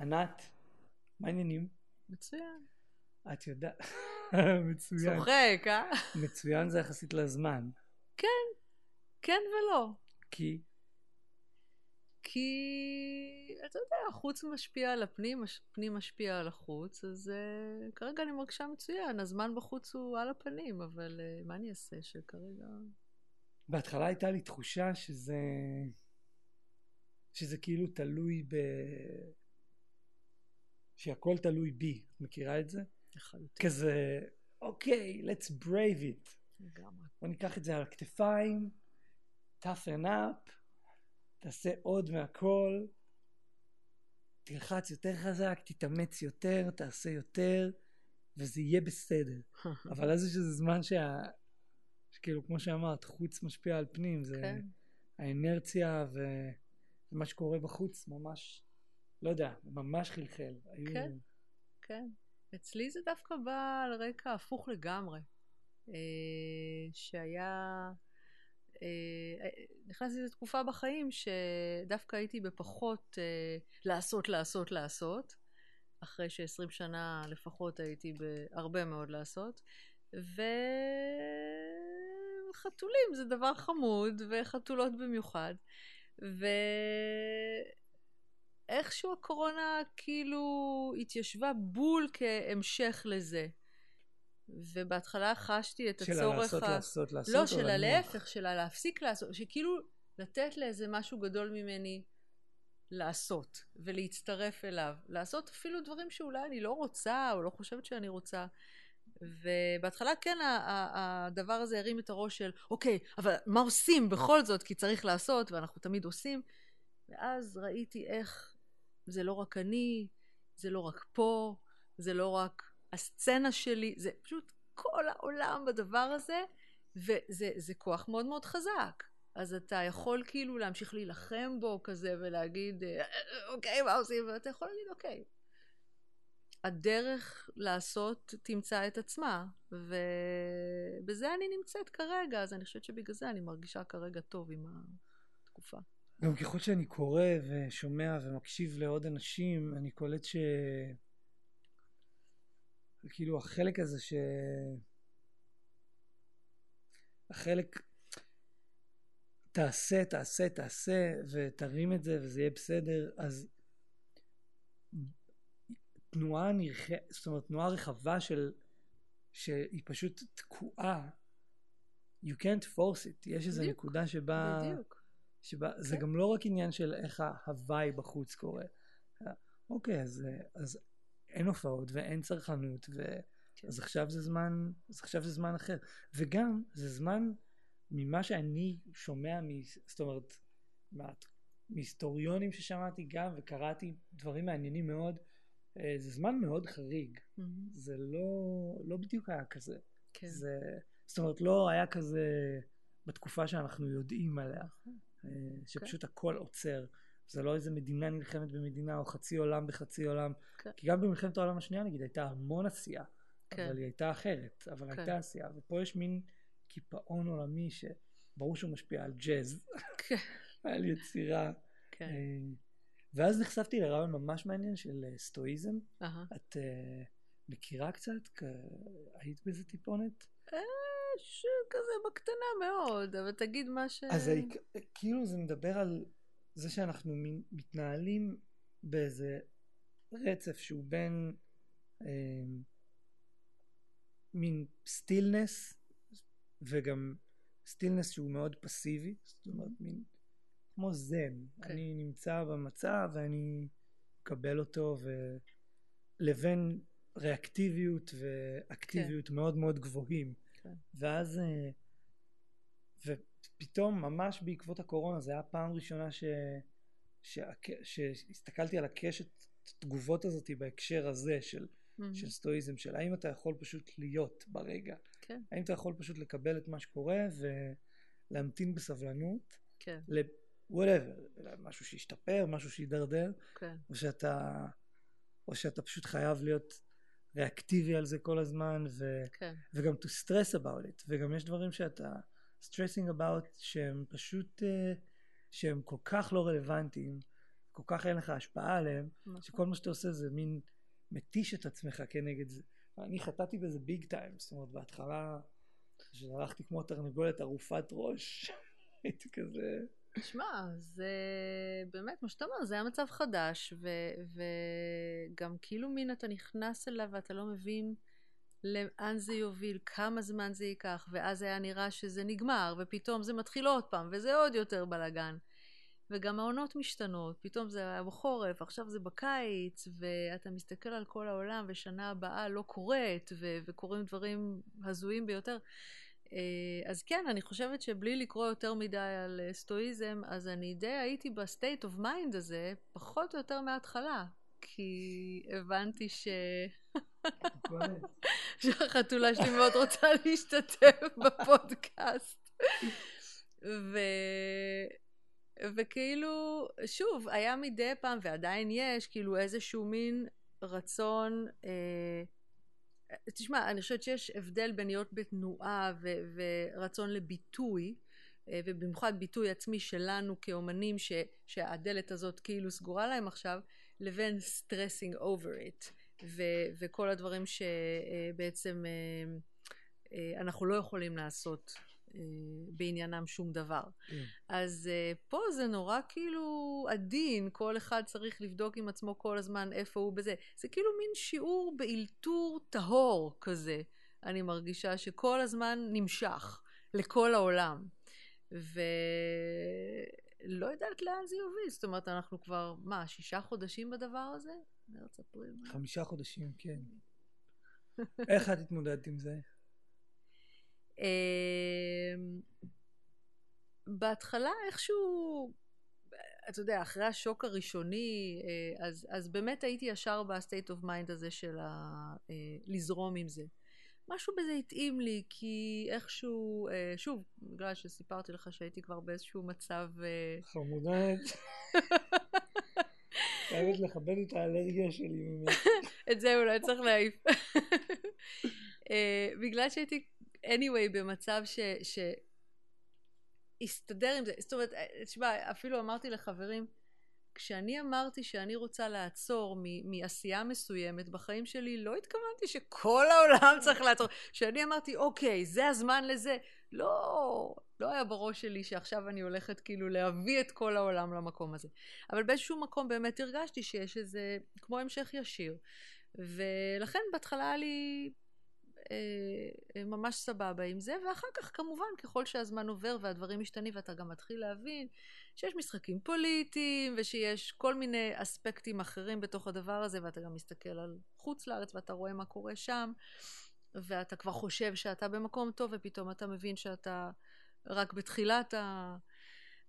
ענת, מה העניינים? מצוין. את יודעת, מצוין. צוחק, אה? מצוין זה יחסית לזמן. כן, כן ולא. כי? כי, אתה יודע, החוץ משפיע על הפנים, הפנים משפיע על החוץ, אז uh, כרגע אני מרגישה מצוין. הזמן בחוץ הוא על הפנים, אבל uh, מה אני אעשה שכרגע... בהתחלה הייתה לי תחושה שזה... שזה כאילו תלוי ב... שהכל תלוי בי. מכירה את זה? לחלוטין. כזה, אוקיי, let's brave it. לגמרי. בוא ניקח את זה על הכתפיים, toughen up, תעשה עוד מהכל, תלחץ יותר חזק, תתאמץ יותר, תעשה יותר, וזה יהיה בסדר. אבל אז יש איזה זמן שה... שכאילו, כמו שאמרת, חוץ משפיע על פנים, זה כן. האנרציה ומה שקורה בחוץ ממש, לא יודע, ממש חלחל. היו... כן. כן. אצלי זה דווקא בא על רקע הפוך לגמרי. אה, שהיה... אה, נכנסתי לתקופה בחיים שדווקא הייתי בפחות אה, לעשות, לעשות, לעשות, אחרי ש-20 שנה לפחות הייתי בהרבה מאוד לעשות, וחתולים זה דבר חמוד, וחתולות במיוחד, ואיכשהו הקורונה כאילו התיישבה בול כהמשך לזה. ובהתחלה חשתי את של הצורך... לעשות, ה... לעשות, לעשות, לא, או של לנוח? הלהפך, של הלהפסיק לעשות, שכאילו לתת לאיזה משהו גדול ממני לעשות, ולהצטרף אליו. לעשות אפילו דברים שאולי אני לא רוצה, או לא חושבת שאני רוצה. ובהתחלה כן הדבר הזה הרים את הראש של, אוקיי, אבל מה עושים בכל זאת? כי צריך לעשות, ואנחנו תמיד עושים. ואז ראיתי איך זה לא רק אני, זה לא רק פה, זה לא רק הסצנה שלי, זה פשוט כל העולם בדבר הזה, וזה זה כוח מאוד מאוד חזק. אז אתה יכול כאילו להמשיך להילחם בו כזה ולהגיד, "אה, אוקיי, מה עושים? ואתה יכול להגיד, אוקיי. הדרך לעשות תמצא את עצמה, ובזה אני נמצאת כרגע, אז אני חושבת שבגלל זה אני מרגישה כרגע טוב עם התקופה. גם ככל שאני קורא ושומע ומקשיב לעוד אנשים, אני קולט ש... כאילו החלק הזה ש... החלק... תעשה, תעשה, תעשה, ותרים את זה וזה יהיה בסדר, אז תנועה נרח... זאת אומרת, תנועה רחבה של... שהיא פשוט תקועה. You can't force it. יש איזו נקודה שבה... בדיוק. שבה, זה כן. גם לא רק עניין של איך ההוואי בחוץ קורה. אוקיי, אז, אז אין הופעות ואין צרכנות, ו... כן. אז עכשיו זה זמן, אז עכשיו זה זמן אחר. וגם, זה זמן, ממה שאני שומע, מ... זאת אומרת, מה... מהיסטוריונים ששמעתי גם, וקראתי דברים מעניינים מאוד, אה, זה זמן מאוד חריג. מהמם. זה לא, לא בדיוק היה כזה. כן. זה, זאת אומרת, לא היה כזה בתקופה שאנחנו יודעים עליה, אה, שפשוט הכל עוצר. זה לא איזה מדינה נלחמת במדינה או חצי עולם בחצי עולם. כן. כי גם במלחמת העולם השנייה, נגיד, הייתה המון עשייה, כן. אבל היא הייתה אחרת, אבל כן. הייתה עשייה. ופה יש מין קיפאון עולמי שברור שהוא משפיע על ג'אז, כן. על יצירה. כן. אה, ואז נחשפתי לרעיון ממש מעניין של אה, סטואיזם. אהה. את אה, מכירה קצת? היית בזה טיפונת? אה, שכזה בקטנה מאוד, אבל תגיד מה ש... אז כאילו זה מדבר על זה שאנחנו מתנהלים באיזה רצף שהוא בין אה, מין סטילנס וגם סטילנס שהוא מאוד פסיבי, זאת אומרת מין כמו זן, כן. אני נמצא במצב ואני מקבל אותו ו... לבין ריאקטיביות ואקטיביות מאוד מאוד גבוהים. כן. ואז, אה, ופתאום ממש בעקבות הקורונה, זו הייתה הפעם הראשונה ש, שהק- שהסתכלתי על הקשת תגובות הזאת בהקשר הזה של, מהמם. של סטואיזם, של האם אתה יכול פשוט להיות ברגע, כן, האם אתה יכול פשוט לקבל את מה שקורה ולהמתין בסבלנות כן, ל- whatever, משהו שישתפר, משהו שידרדר, כן, או שאתה, או שאתה פשוט חייב להיות ריאקטיבי על זה כל הזמן, ו, כן, וגם to stress about it, וגם יש דברים שאתה stressing about שהם פשוט, אה, שהם כל כך לא רלוונטיים, כל כך אין לך השפעה עליהם, נכון. שכל מה שאתה עושה זה מין מתיש את עצמך כנגד זה. אני חטאתי בזה ביג טיים, זאת אומרת בהתחלה, כשהלכתי כמו תרנגולת ערופת ראש, הייתי כזה... שמע, זה באמת, מה שאתה אומר, זה היה מצב חדש, ו- וגם כאילו מין אתה נכנס אליו ואתה לא מבין לאן זה יוביל, כמה זמן זה ייקח, ואז היה נראה שזה נגמר, ופתאום זה מתחיל עוד פעם, וזה עוד יותר בלאגן. וגם העונות משתנות, פתאום זה היה בחורף, עכשיו זה בקיץ, ואתה מסתכל על כל העולם, ושנה הבאה לא קורית, ו- וקורים דברים הזויים ביותר. אה, אז כן, אני חושבת שבלי לקרוא יותר מדי על אה, סטואיזם, אז אני די הייתי ב state of mind הזה, פחות או יותר מההתחלה. כי הבנתי ש... שהחתולה שלי מאוד רוצה להשתתף בפודקאסט. ו... וכאילו, שוב, היה מדי פעם, ועדיין יש, כאילו איזשהו מין רצון... אה, תשמע, אני חושבת שיש הבדל בין להיות בתנועה ו- ורצון לביטוי, אה, ובמיוחד ביטוי עצמי שלנו כאומנים ש- שהדלת הזאת כאילו סגורה להם עכשיו, לבין stressing over it, ו- וכל הדברים שבעצם אה, אנחנו לא יכולים לעשות אה, בעניינם שום דבר. כן. אז uh, פה זה נורא כאילו עדין, כל אחד צריך לבדוק עם עצמו כל הזמן איפה הוא בזה. זה כאילו מין שיעור באלתור טהור כזה, אני מרגישה שכל הזמן נמשך לכל העולם. ולא יודעת לאן זה יוביל, זאת אומרת, אנחנו כבר, מה, שישה חודשים בדבר הזה? מרץ, אפריל? מה? חמישה חודשים, כן. איך את התמודדת עם זה? אמ, בהתחלה איכשהו, אתה יודע, אחרי השוק הראשוני, אה, אז, אז באמת הייתי ישר ב-state of mind הזה של ה, אה, לזרום עם זה. משהו בזה התאים לי, כי איכשהו, אה, שוב, בגלל שסיפרתי לך שהייתי כבר באיזשהו מצב... חמודת. חייבת לכבד את האלרגיה שלי ממך. את זה אולי צריך להעיף. בגלל שהייתי anyway במצב ש... ש... הסתדר עם זה, זאת אומרת, תשמע, אפילו אמרתי לחברים, כשאני אמרתי שאני רוצה לעצור מ- מעשייה מסוימת בחיים שלי, לא התכוונתי שכל העולם צריך לעצור. כשאני אמרתי, אוקיי, זה הזמן לזה, לא, לא היה בראש שלי שעכשיו אני הולכת כאילו להביא את כל העולם למקום הזה. אבל באיזשהו מקום באמת הרגשתי שיש איזה, כמו המשך ישיר. ולכן בהתחלה היה לי ממש סבבה עם זה, ואחר כך כמובן ככל שהזמן עובר והדברים משתנים ואתה גם מתחיל להבין שיש משחקים פוליטיים ושיש כל מיני אספקטים אחרים בתוך הדבר הזה ואתה גם מסתכל על חוץ לארץ ואתה רואה מה קורה שם ואתה כבר חושב שאתה במקום טוב ופתאום אתה מבין שאתה רק בתחילת ה...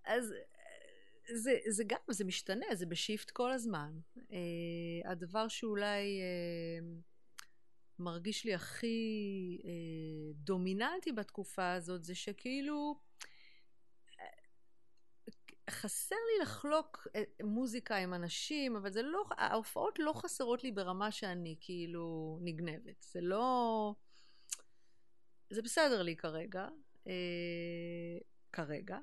אז זה, זה גם, זה משתנה, זה בשיפט כל הזמן. Uh, הדבר שאולי מרגיש לי הכי אה, דומיננטי בתקופה הזאת זה שכאילו אה, חסר לי לחלוק אה, מוזיקה עם אנשים, אבל זה לא, ההופעות לא חסרות לי ברמה שאני כאילו נגנבת. זה לא... זה בסדר לי כרגע, אה, כרגע.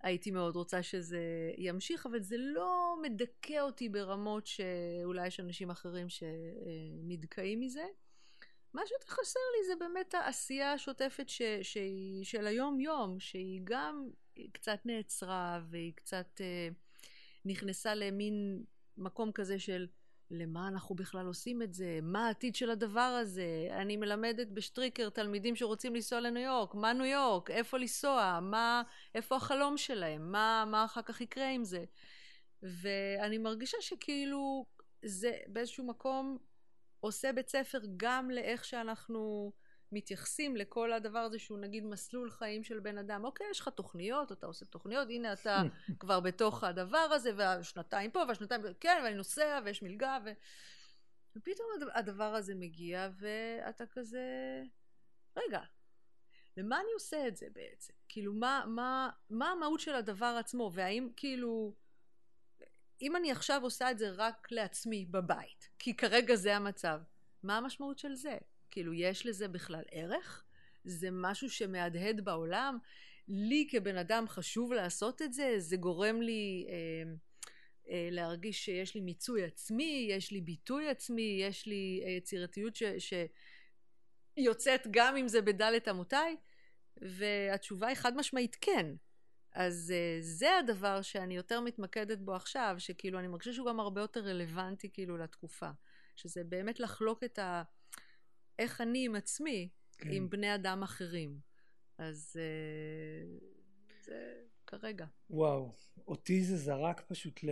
הייתי מאוד רוצה שזה ימשיך, אבל זה לא מדכא אותי ברמות שאולי יש אנשים אחרים שנדכאים מזה. מה שיותר חסר לי זה באמת העשייה השוטפת ש, שהיא של היום-יום, שהיא גם קצת נעצרה והיא קצת אה, נכנסה למין מקום כזה של למה אנחנו בכלל עושים את זה? מה העתיד של הדבר הזה? אני מלמדת בשטריקר תלמידים שרוצים לנסוע לניו יורק, מה ניו יורק? איפה לנסוע? מה, איפה החלום שלהם? מה, מה אחר כך יקרה עם זה? ואני מרגישה שכאילו זה באיזשהו מקום עושה בית ספר גם לאיך שאנחנו מתייחסים לכל הדבר הזה שהוא נגיד מסלול חיים של בן אדם. אוקיי, יש לך תוכניות, אתה עושה תוכניות, הנה אתה כבר בתוך הדבר הזה, והשנתיים פה והשנתיים, כן, ואני נוסע ויש מלגה, ו... ופתאום הדבר הזה מגיע ואתה כזה, רגע, למה אני עושה את זה בעצם? כאילו, מה, מה, מה המהות של הדבר עצמו? והאם כאילו... אם אני עכשיו עושה את זה רק לעצמי בבית, כי כרגע זה המצב, מה המשמעות של זה? כאילו, יש לזה בכלל ערך? זה משהו שמהדהד בעולם? לי כבן אדם חשוב לעשות את זה? זה גורם לי אה, אה, להרגיש שיש לי מיצוי עצמי, יש לי ביטוי עצמי, יש לי אה, יצירתיות. שיוצאת גם אם זה בדלת אמותיי, והתשובה היא חד משמעית כן. אז uh, זה הדבר שאני יותר מתמקדת בו עכשיו, שכאילו אני מרגישה שהוא גם הרבה יותר רלוונטי כאילו לתקופה. שזה באמת לחלוק את ה... איך אני עם עצמי, כן. עם בני אדם אחרים. אז uh, זה כרגע. וואו, אותי זה זרק פשוט ל...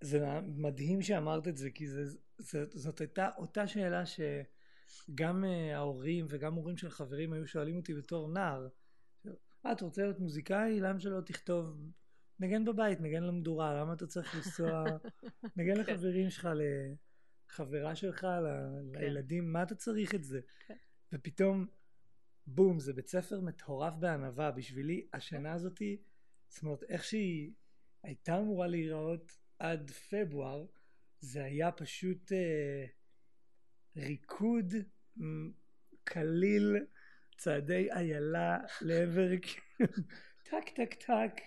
זה מדהים שאמרת את זה, כי זה, זה, זאת הייתה אותה שאלה שגם uh, ההורים וגם הורים של חברים היו שואלים אותי בתור נער. אה, אתה רוצה להיות מוזיקאי? למה שלא תכתוב, נגן בבית, נגן למדורה, למה אתה צריך לנסוע, נגן כן. לחברים שלך, לחברה שלך, כן. לילדים, מה אתה צריך את זה? כן. ופתאום, בום, זה בית ספר מטורף בענווה. בשבילי, השנה הזאתי, זאת אומרת, איך שהיא הייתה אמורה להיראות עד פברואר, זה היה פשוט אה, ריקוד קליל. צעדי איילה לעבר טק טק טק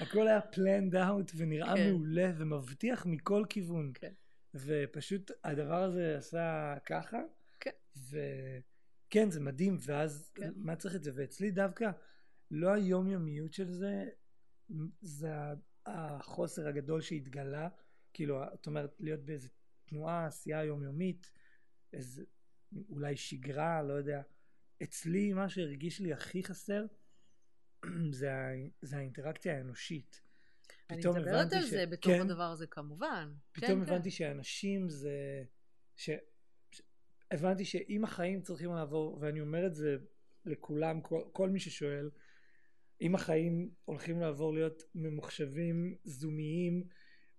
הכל היה planned out ונראה כן. מעולה ומבטיח מכל כיוון כן. ופשוט הדבר הזה עשה ככה כן. וכן זה מדהים ואז כן. מה צריך את זה ואצלי דווקא לא היומיומיות של זה זה החוסר הגדול שהתגלה כאילו זאת אומרת להיות באיזה תנועה עשייה יומיומית איזה אולי שגרה לא יודע אצלי מה שהרגיש לי הכי חסר זה, ה, זה האינטראקציה האנושית. אני מדברת על ש... זה בתור כן, הדבר הזה כמובן. פתאום כן, הבנתי כן. שאנשים זה... ש... ש... הבנתי שאם החיים צריכים לעבור, ואני אומר את זה לכולם, כל, כל מי ששואל, אם החיים הולכים לעבור להיות ממוחשבים, זומיים,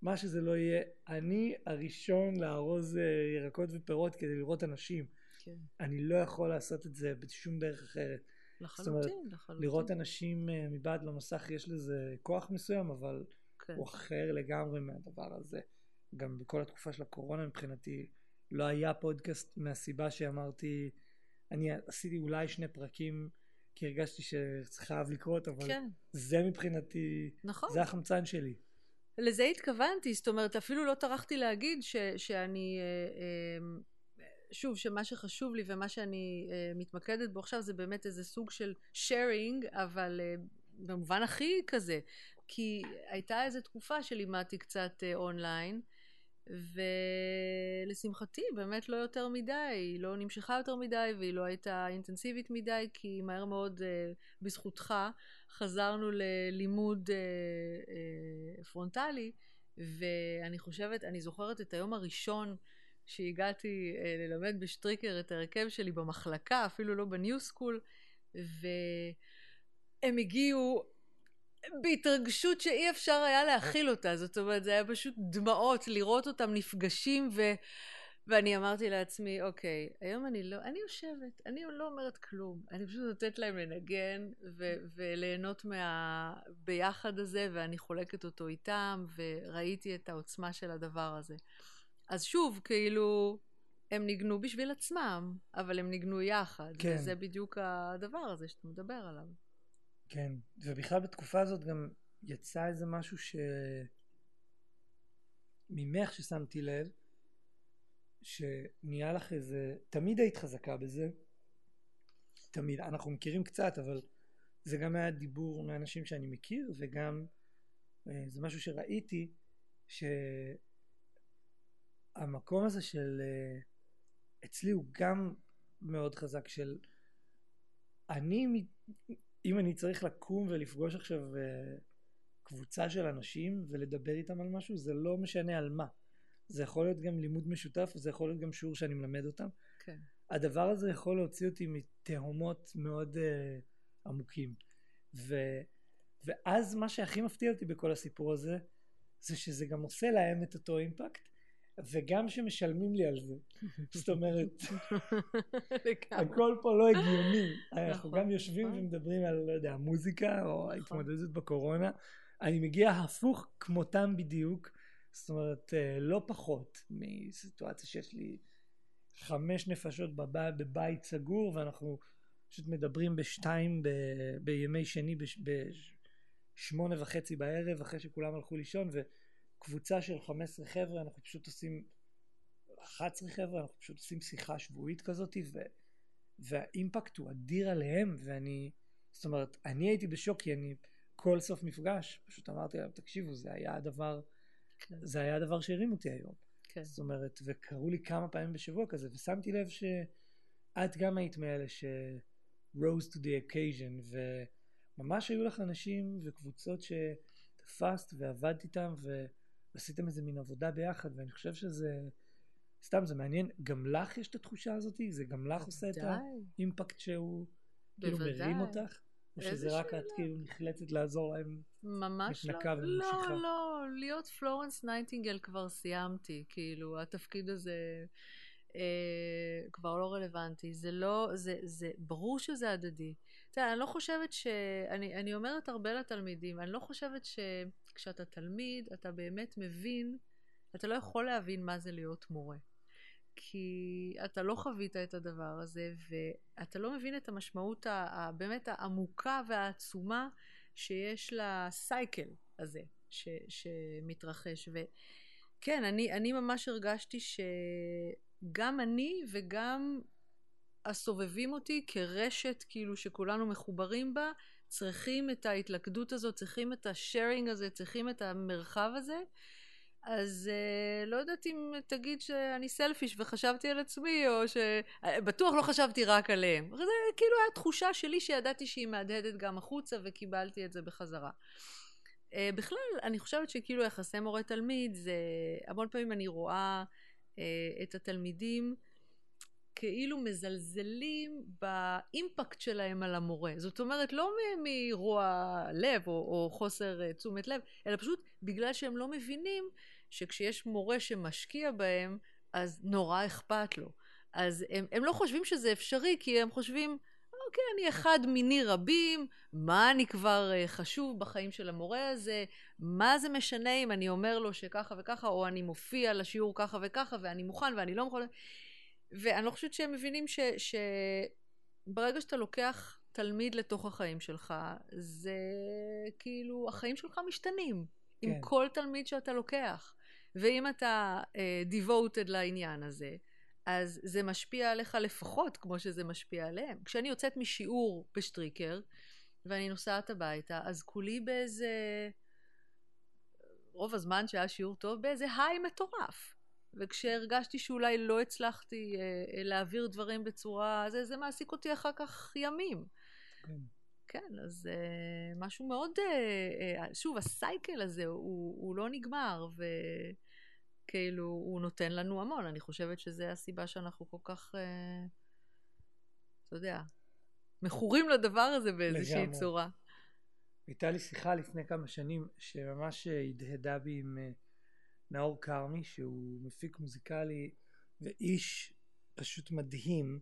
מה שזה לא יהיה, אני הראשון לארוז אה, ירקות ופירות כדי לראות אנשים. כן. אני לא יכול לעשות את זה בשום דרך אחרת. לחלוטין, אומרת, לחלוטין. לראות אנשים uh, מבעד למסך יש לזה כוח מסוים, אבל כן. הוא אחר לגמרי מהדבר הזה. גם בכל התקופה של הקורונה מבחינתי לא היה פודקאסט מהסיבה שאמרתי, אני עשיתי אולי שני פרקים כי הרגשתי שזה חייב לקרות, אבל כן. זה מבחינתי, נכון. זה החמצן שלי. לזה התכוונתי, זאת אומרת אפילו לא טרחתי להגיד ש, שאני אה, אה, שוב, שמה שחשוב לי ומה שאני uh, מתמקדת בו עכשיו זה באמת איזה סוג של sharing, אבל uh, במובן הכי כזה, כי הייתה איזו תקופה שלימדתי קצת אונליין, uh, ולשמחתי באמת לא יותר מדי, היא לא נמשכה יותר מדי והיא לא הייתה אינטנסיבית מדי, כי מהר מאוד uh, בזכותך חזרנו ללימוד uh, uh, פרונטלי, ואני חושבת, אני זוכרת את היום הראשון שהגעתי אה, ללמד בשטריקר את ההרכב שלי במחלקה, אפילו לא בניו סקול, והם הגיעו בהתרגשות שאי אפשר היה להכיל אותה, זאת אומרת זה היה פשוט דמעות לראות אותם נפגשים ו... ואני אמרתי לעצמי, אוקיי, היום אני לא, אני יושבת, אני לא אומרת כלום, אני פשוט נותנת להם לנגן ו- וליהנות מהביחד הזה, ואני חולקת אותו איתם, וראיתי את העוצמה של הדבר הזה. אז שוב, כאילו, הם ניגנו בשביל עצמם, אבל הם ניגנו יחד. כן. וזה בדיוק הדבר הזה שאתה מדבר עליו. כן, ובכלל בתקופה הזאת גם יצא איזה משהו ש... ממך ששמתי לב, שנהיה לך איזה... תמיד היית חזקה בזה. תמיד. אנחנו מכירים קצת, אבל זה גם היה דיבור מאנשים שאני מכיר, וגם אה, זה משהו שראיתי, ש... המקום הזה של אה, אצלי הוא גם מאוד חזק של אני אם אני צריך לקום ולפגוש עכשיו אה, קבוצה של אנשים ולדבר איתם על משהו זה לא משנה על מה. זה יכול להיות גם לימוד משותף וזה יכול להיות גם שיעור שאני מלמד אותם. כן. הדבר הזה יכול להוציא אותי מתהומות מאוד uh, עמוקים. ו, ואז מה שהכי מפתיע אותי בכל הסיפור הזה זה שזה גם עושה להם את אותו אימפקט וגם שמשלמים לי על זה. זאת אומרת, הכל פה לא הגיוני. אנחנו נכון, גם יושבים נכון. ומדברים על, לא יודע, מוזיקה או נכון. התמודדות בקורונה. אני מגיע הפוך כמותם בדיוק. זאת אומרת, אה, לא פחות מסיטואציה שיש לי חמש נפשות בבית, בבית סגור, ואנחנו פשוט מדברים בשתיים ב, בימי שני, בשמונה וחצי בערב, אחרי שכולם הלכו לישון, ו... קבוצה של 15 חבר'ה, אנחנו פשוט עושים, 11 חבר'ה, אנחנו פשוט עושים שיחה שבועית כזאת, ו, והאימפקט הוא אדיר עליהם, ואני, זאת אומרת, אני הייתי בשוק, כי אני כל סוף מפגש, פשוט אמרתי להם, תקשיבו, זה היה הדבר, כן. זה היה הדבר שהרים אותי היום. כן. זאת אומרת, וקראו לי כמה פעמים בשבוע כזה, ושמתי לב שאת גם היית מאלה ש... rose to the occasion, וממש היו לך אנשים וקבוצות שתפסת ועבדת איתם ועשיתם איזה מין עבודה ביחד, ואני חושב שזה, סתם זה מעניין, גם לך יש את התחושה הזאת? זה גם לך עושה את ה-impact שהוא כאילו מרים אותך? או שזה רק. את כאילו נחלצת לעזור להם? ממש לא. לא, לא, להיות פלורנס ניינטינגל כבר סיימתי, כאילו, התפקיד הזה... אה, כבר לא רלוונטי. זה לא, זה, זה, ברור שזה הדדי. אתה יודע, אני לא חושבת ש... אני, אני אומרת הרבה לתלמידים, אני לא חושבת שכשאתה תלמיד, אתה באמת מבין, אתה לא יכול להבין מה זה להיות מורה. כי אתה לא חווית את הדבר הזה, ואתה לא מבין את המשמעות הבאמת העמוקה והעצומה שיש לסייקל הזה ש, שמתרחש. וכן, אני, אני ממש הרגשתי ש... גם אני וגם הסובבים אותי כרשת כאילו שכולנו מחוברים בה, צריכים את ההתלכדות הזאת, צריכים את השארינג הזה, צריכים את המרחב הזה. אז uh, לא יודעת אם תגיד שאני סלפיש וחשבתי על עצמי, או ש... בטוח לא חשבתי רק עליהם. זה כאילו היה תחושה שלי שידעתי שהיא מהדהדת גם החוצה וקיבלתי את זה בחזרה. Uh, בכלל, אני חושבת שכאילו יחסי מורה-תלמיד, זה... המון פעמים אני רואה אה, את התלמידים כאילו מזלזלים באימפקט שלהם על המורה. זאת אומרת, לא מרוע לב או, או חוסר אה, תשומת לב, אלא פשוט בגלל שהם לא מבינים שכשיש מורה שמשקיע בהם, אז נורא אכפת לו. אז הם, הם לא חושבים שזה אפשרי, כי הם חושבים, אוקיי, אני אחד מיני רבים, מה אני כבר אה, חשוב בחיים של המורה הזה, מה זה משנה אם אני אומר לו שככה וככה, או אני מופיע לשיעור ככה וככה, ואני מוכן ואני לא מוכן. ואני לא חושבת שהם מבינים ש, שברגע שאתה לוקח תלמיד לתוך החיים שלך, זה כאילו, החיים שלך משתנים. כן. עם כל תלמיד שאתה לוקח. ואם אתה uh, devoted לעניין הזה, אז זה משפיע עליך לפחות כמו שזה משפיע עליהם. כשאני יוצאת משיעור בשטריקר, ואני נוסעת הביתה, אז כולי באיזה... רוב הזמן שהיה שיעור טוב, באיזה היי מטורף. וכשהרגשתי שאולי לא הצלחתי אה, להעביר דברים בצורה... זה, זה מעסיק אותי אחר כך ימים. כן. כן, אז אה, משהו מאוד... אה, אה, שוב, הסייקל הזה הוא, הוא לא נגמר, ו... כאילו, הוא נותן לנו המון. אני חושבת שזו הסיבה שאנחנו כל כך, אה, אתה יודע, מכורים לדבר הזה באיזושהי לגמרי. צורה. הייתה לי שיחה לפני כמה שנים שממש הדהדה בי עם אה, נאור כרמי, שהוא מפיק מוזיקלי ואיש פשוט מדהים,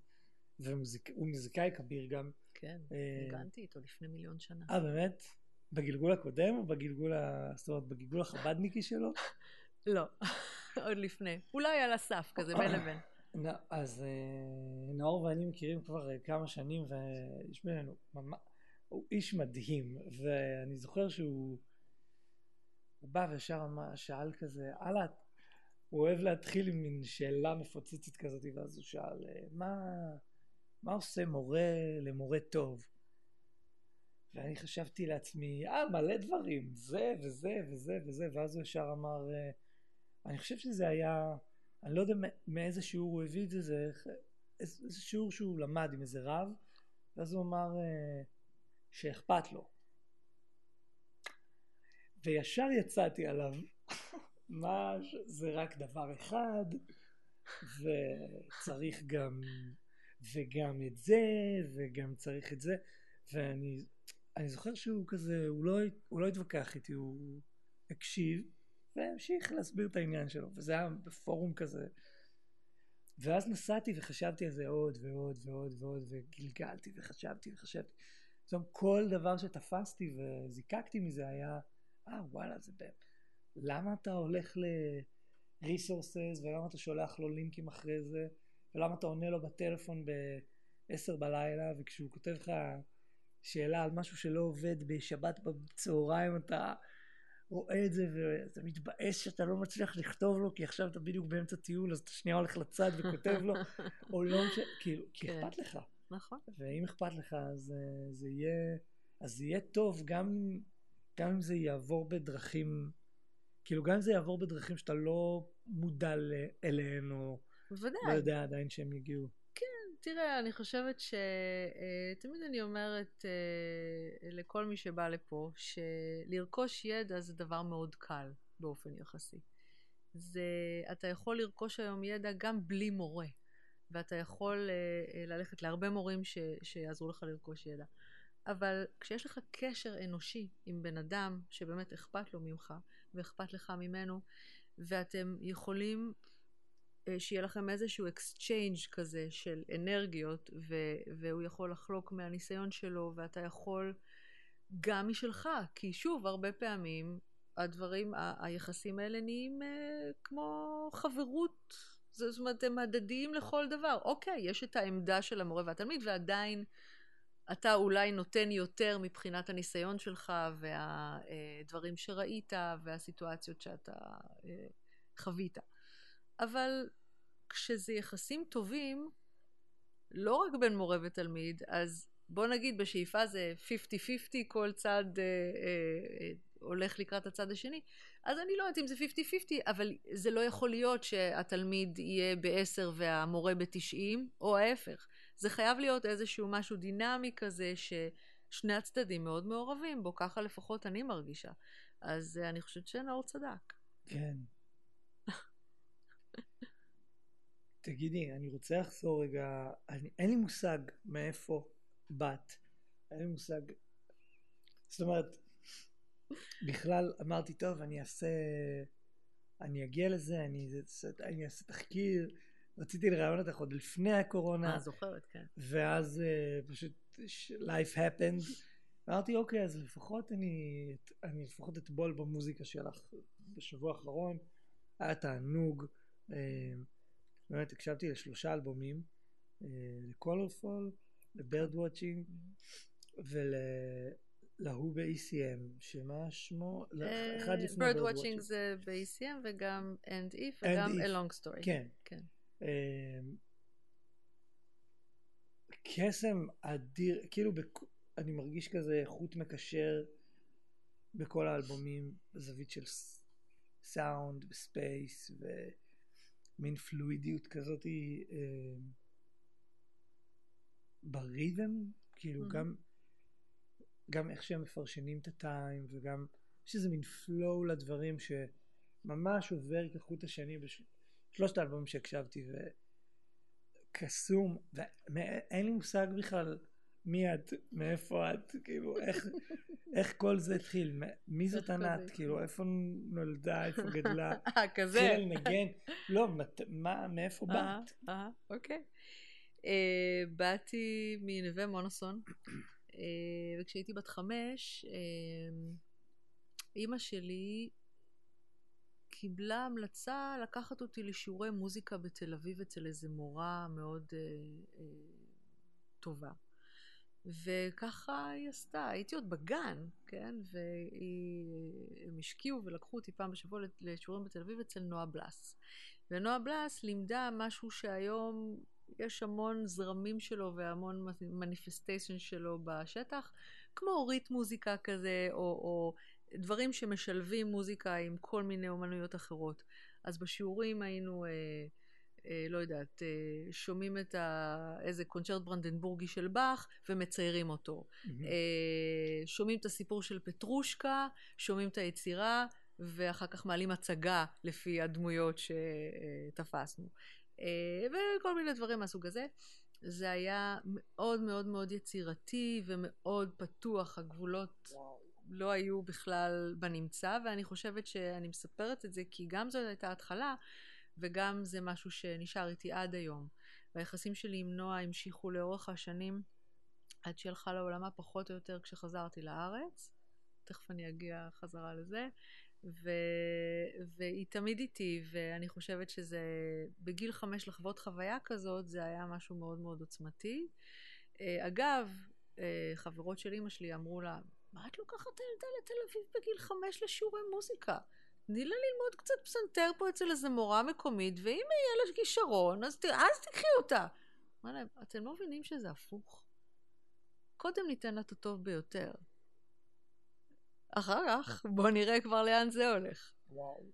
והוא. מוזיקאי כביר גם. כן, אה, ניגנתי איתו לפני מיליון שנה. אה, באמת? בגלגול הקודם או בגלגול, ה... זאת אומרת, בגלגול החבדניקי שלו? לא, עוד לפני. אולי על הסף, כזה בין לבין. אז אה, נאור ואני מכירים כבר אה, כמה שנים ויש בינינו. הוא איש מדהים ואני זוכר שהוא הוא בא וישר שאל כזה הלאה הוא אוהב להתחיל עם מין שאלה מפוצצת כזאת ואז הוא שאל מה, מה עושה מורה למורה טוב ואני חשבתי לעצמי אה מלא דברים זה וזה וזה וזה ואז הוא ישר אמר אני חושב שזה היה, אני לא יודע מאיזה שיעור הוא הביא את זה, זה איזה שיעור שהוא למד עם איזה רב, ואז הוא אמר שאכפת לו. וישר יצאתי עליו, מה, זה רק דבר אחד, וצריך גם, וגם את זה, וגם צריך את זה, ואני אני זוכר שהוא כזה, הוא לא, הוא לא התווכח איתי, הוא הקשיב, והמשיך להסביר את העניין שלו, וזה היה בפורום כזה. ואז נסעתי וחשבתי על זה עוד ועוד ועוד ועוד, וגלגלתי וחשבתי וחשבתי. אומרת, כל דבר שתפסתי וזיקקתי מזה היה, אה וואלה, זה באמת, למה אתה הולך ל-resources ולמה אתה שולח לו לינקים אחרי זה, ולמה אתה עונה לו בטלפון ב-10 בלילה, וכשהוא כותב לך שאלה על משהו שלא עובד בשבת בצהריים אתה רואה את זה ואתה מתבאס שאתה לא מצליח לכתוב לו כי עכשיו אתה בדיוק באמצע טיול אז אתה שנייה הולך לצד וכותב לו או לא משנה, כאילו, כי כן. אכפת לך. נכון. ואם אכפת לך אז אה, זה יהיה, אז זה יהיה טוב גם, גם אם זה יעבור בדרכים, כאילו גם אם זה יעבור בדרכים שאתה לא מודע אליהן או בוודאי. לא יודע עדיין שהם יגיעו. תראה, אני חושבת שתמיד אני אומרת אה, לכל מי שבא לפה, שלרכוש ידע זה דבר מאוד קל באופן יחסי. זה, אתה יכול לרכוש היום ידע גם בלי מורה, ואתה יכול אה, אה, ללכת להרבה מורים ש, שיעזרו לך לרכוש ידע. אבל כשיש לך קשר אנושי עם בן אדם שבאמת אכפת לו ממך ואכפת לך ממנו, ואתם יכולים אה, שיהיה לכם איזשהו exchange כזה של אנרגיות, ו- והוא יכול לחלוק מהניסיון שלו, ואתה יכול גם משלך, כי שוב, הרבה פעמים הדברים, ה- היחסים האלה נהיים אה, כמו חברות, זאת אומרת, הם הדדיים לכל דבר. אוקיי, יש את העמדה של המורה והתלמיד, ועדיין אתה אולי נותן יותר מבחינת הניסיון שלך, והדברים שראית, והסיטואציות שאתה אה, חווית. אבל כשזה יחסים טובים, לא רק בין מורה ותלמיד, אז בוא נגיד בשאיפה זה 50-50, כל צד אה, אה, אה, הולך לקראת הצד השני, אז אני לא יודעת אם זה 50-50, אבל זה לא יכול להיות שהתלמיד יהיה ב-10 והמורה ב-90, או ההפך. זה חייב להיות איזשהו משהו דינמי כזה, ששני הצדדים מאוד מעורבים בו, ככה לפחות אני מרגישה. אז אה, אני חושבת שנאור צדק. כן. תגידי, אני רוצה לחזור רגע, אני, אין לי מושג מאיפה באת, אין לי מושג, זאת אומרת, בכלל אמרתי, טוב, אני אעשה, אני אגיע לזה, אני, אני אעשה תחקיר, רציתי לראיין אותך עוד לפני הקורונה, אה, זוכרת, כן. ואז uh, פשוט life happened, אמרתי, אוקיי, אז לפחות אני, אני לפחות אטבול במוזיקה שלך בשבוע האחרון, היה תענוג. אה, באמת הקשבתי לשלושה אלבומים, אה, ל-Colorful, ל-Bird Watching ולהוא ב-ECM, שמה שמו? לא, אחד לפני אה, Bird Bird Watching. זה ב-ECM וגם End If And וגם If. A Long Story. כן. כן. אה, קסם אדיר, כאילו בכ- אני מרגיש כזה חוט מקשר בכל האלבומים, בזווית של סאונד וספייס ומין פלואידיות כזאת אה, ברית'ם, כאילו Mhm. גם, גם איך שהם מפרשנים את הטיים וגם יש איזה מין פלואו לדברים שממש עובר כחוט השני בשלושת האלבומים שהקשבתי וקסום ואין לי מושג בכלל מי את, מאיפה את, כאילו איך, איך כל זה התחיל, מי זאת ענת, כאילו איפה נולדה, איפה גדלה, אה, כזה. התחילה לנגן, לא, מת- מה, מאיפה אהה, באת? אהה, אוקיי. אה, באתי מנווה מונוסון, אה, וכשהייתי בת חמש, אה, אימא שלי קיבלה המלצה לקחת אותי לשיעורי מוזיקה בתל אביב אצל איזה מורה מאוד אה, אה, טובה. וככה היא עשתה, הייתי עוד בגן, כן? והם השקיעו ולקחו אותי פעם בשבוע לשיעורים בתל אביב אצל נועה בלס. ונועה בלס לימדה משהו שהיום יש המון זרמים שלו והמון מניפסטיישן שלו בשטח, כמו רית' מוזיקה כזה, או, או דברים שמשלבים מוזיקה עם כל מיני אומנויות אחרות. אז בשיעורים היינו, אה, אה, לא יודעת, אה, שומעים את ה... איזה קונצ'רט ברנדנבורגי של באך ומציירים אותו. אה, שומעים את הסיפור של פטרושקה, שומעים את היצירה, ואחר כך מעלים הצגה לפי הדמויות שתפסנו. אה, וכל מיני דברים מהסוג הזה. זה היה מאוד מאוד מאוד יצירתי ומאוד פתוח, הגבולות לא היו בכלל בנמצא, ואני חושבת שאני מספרת את זה כי גם זאת הייתה התחלה, וגם זה משהו שנשאר איתי עד היום. והיחסים שלי עם נועה המשיכו לאורך השנים, עד שהיא הלכה לעולמה פחות או יותר כשחזרתי לארץ. תכף אני אגיע חזרה לזה. ו... והיא תמיד איתי, ואני חושבת שזה, בגיל חמש לחוות חוויה כזאת, זה היה משהו מאוד מאוד עוצמתי. אגב, חברות של אימא שלי אמרו לה, מה את לוקחת את הילדה לתל אביב בגיל חמש לשיעורי מוזיקה? תני לה ללמוד קצת פסנתר פה אצל איזה מורה מקומית, ואם יהיה לה כישרון, אז, ת... אז תקחי אותה. אמר להם, אתם לא מבינים שזה הפוך? קודם ניתן לה את הטוב ביותר. אחר כך, בואו נראה כבר לאן זה הולך. וואו.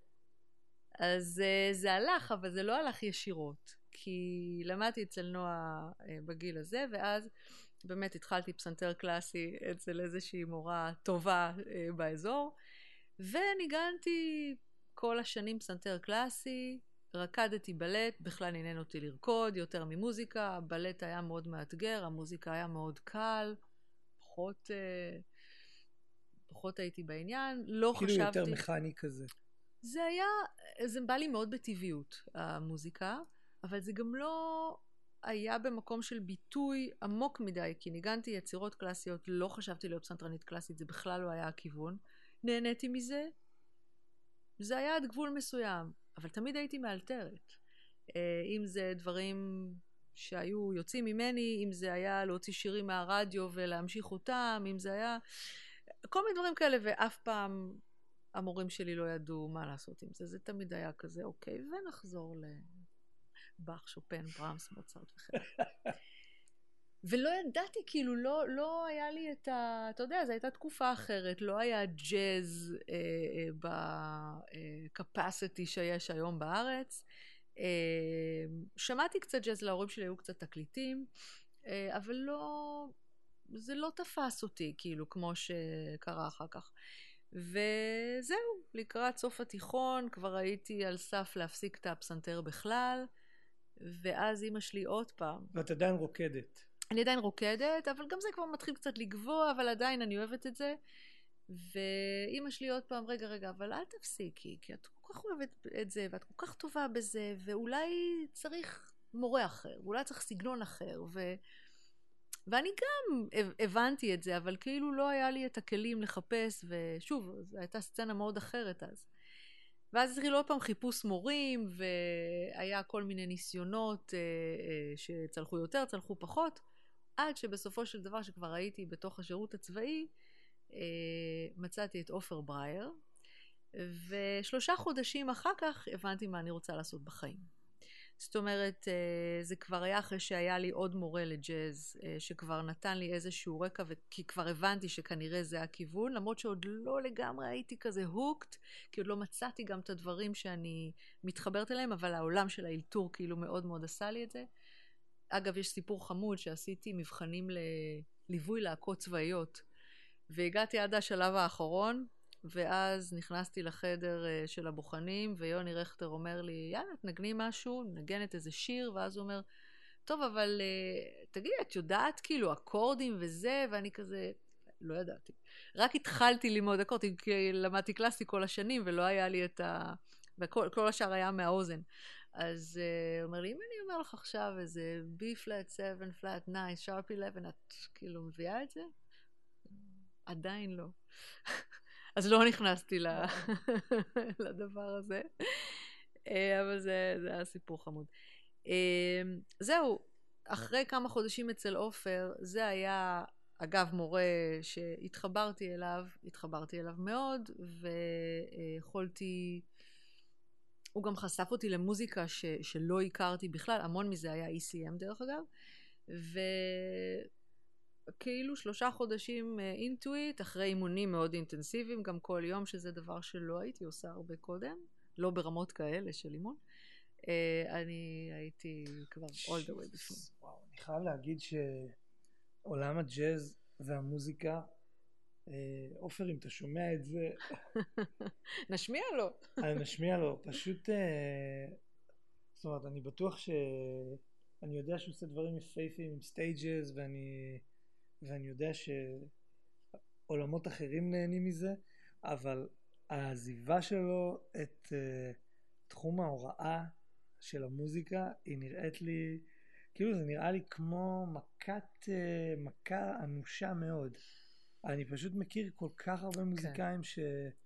אז uh, זה הלך, אבל זה לא הלך ישירות. כי למדתי אצל נועה uh, בגיל הזה, ואז באמת התחלתי פסנתר קלאסי אצל איזושהי מורה טובה uh, באזור, וניגנתי כל השנים פסנתר קלאסי, רקדתי בלט, בכלל עניין אותי לרקוד יותר ממוזיקה, הבלט היה מאוד מאתגר, המוזיקה היה מאוד קל, פחות, uh, פחות הייתי בעניין, לא כאילו חשבתי... יותר מכני כזה. זה היה, זה בא לי מאוד בטבעיות, המוזיקה, אבל זה גם לא היה במקום של ביטוי עמוק מדי, כי ניגנתי יצירות קלאסיות, לא חשבתי להיות פסנתרנית קלאסית, זה בכלל לא היה הכיוון. נהניתי מזה, זה היה עד גבול מסוים, אבל תמיד הייתי מאלתרת. אה, אם זה דברים שהיו יוצאים ממני, אם זה היה להוציא שירים מהרדיו ולהמשיך אותם, אם זה היה... כל מיני דברים כאלה, ואף פעם המורים שלי לא ידעו מה לעשות עם זה. זה תמיד היה כזה, אוקיי, ונחזור לבאך, שופן, ברמס, מוצרט וכן. ולא ידעתי, כאילו, לא, לא היה לי את ה... אתה יודע, זו הייתה תקופה אחרת, לא היה ג'אז אה, אה, בקפסיטי שיש היום בארץ. אה, שמעתי קצת ג'אז, להורים שלי היו קצת תקליטים, אה, אבל לא... זה לא תפס אותי, כאילו, כמו שקרה אחר כך. וזהו, לקראת סוף התיכון כבר הייתי על סף להפסיק את הפסנתר בכלל, ואז אימא שלי עוד פעם. ואת עדיין רוקדת. אני עדיין רוקדת, אבל גם זה כבר מתחיל קצת לגבוה, אבל עדיין אני אוהבת את זה. ואימא שלי עוד פעם, רגע, רגע, אבל אל תפסיקי, כי את כל כך אוהבת את זה, ואת כל כך טובה בזה, ואולי צריך מורה אחר, ואולי צריך סגנון אחר, ו... ואני גם הבנתי את זה, אבל כאילו לא היה לי את הכלים לחפש, ושוב, זו הייתה סצנה מאוד אחרת אז. ואז התחיל עוד פעם חיפוש מורים, והיה כל מיני ניסיונות אה, אה, שצלחו יותר, צלחו פחות, עד שבסופו של דבר, שכבר הייתי בתוך השירות הצבאי, אה, מצאתי את עופר ברייר, ושלושה חודשים אחר כך הבנתי מה אני רוצה לעשות בחיים. זאת אומרת, אה, זה כבר היה אחרי שהיה לי עוד מורה לג'אז, אה, שכבר נתן לי איזשהו רקע, כי כבר הבנתי שכנראה זה הכיוון, למרות שעוד לא לגמרי הייתי כזה הוקט, כי עוד לא מצאתי גם את הדברים שאני מתחברת אליהם, אבל העולם של האלתור כאילו מאוד מאוד עשה לי את זה. אגב, יש סיפור חמוד שעשיתי מבחנים לליווי להקות צבאיות, והגעתי עד השלב האחרון, ואז נכנסתי לחדר uh, של הבוחנים, ויוני רכטר אומר לי, יאללה, תנגני משהו, נגנת איזה שיר, ואז הוא אומר, טוב, אבל uh, תגידי, את יודעת כאילו אקורדים וזה, ואני כזה, לא ידעתי. רק התחלתי ללמוד אקורדים, כי למדתי קלאסי כל השנים, ולא היה לי את ה... וכל השאר היה מהאוזן. אז uh, הוא אומר לי, אם אני אומר לך עכשיו איזה B flat 7 flat 9 sharp 11, את כאילו מביאה את זה? עדיין לא. אז לא נכנסתי לדבר הזה, אה, אבל זה, זה היה סיפור חמוד. אה, זהו, אחרי כמה חודשים אצל עופר, זה היה, אגב, מורה שהתחברתי אליו, התחברתי אליו מאוד, ויכולתי... הוא גם חשף אותי למוזיקה ש, שלא הכרתי בכלל, המון מזה היה ECM דרך אגב, ו... כאילו שלושה חודשים אינטואיט, אחרי אימונים מאוד אינטנסיביים, גם כל יום, שזה דבר שלא הייתי עושה הרבה קודם, לא ברמות כאלה של אימון. אה, אני הייתי כבר all the way בפנים. וואו, אני חייב להגיד שעולם הג'אז והמוזיקה, אה, עופר, אם אתה שומע את זה... נשמיע לו. נשמיע לו, פשוט... אה, זאת אומרת, אני בטוח ש... אני יודע שהוא עושה דברים יפהפיים עם סטייג'ס, ואני... ואני יודע שעולמות אחרים נהנים מזה, אבל העזיבה שלו את uh, תחום ההוראה של המוזיקה היא נראית לי, כאילו זה נראה לי כמו מכת, uh, מכה אנושה מאוד. אני פשוט מכיר כל כך הרבה כן. מוזיקאים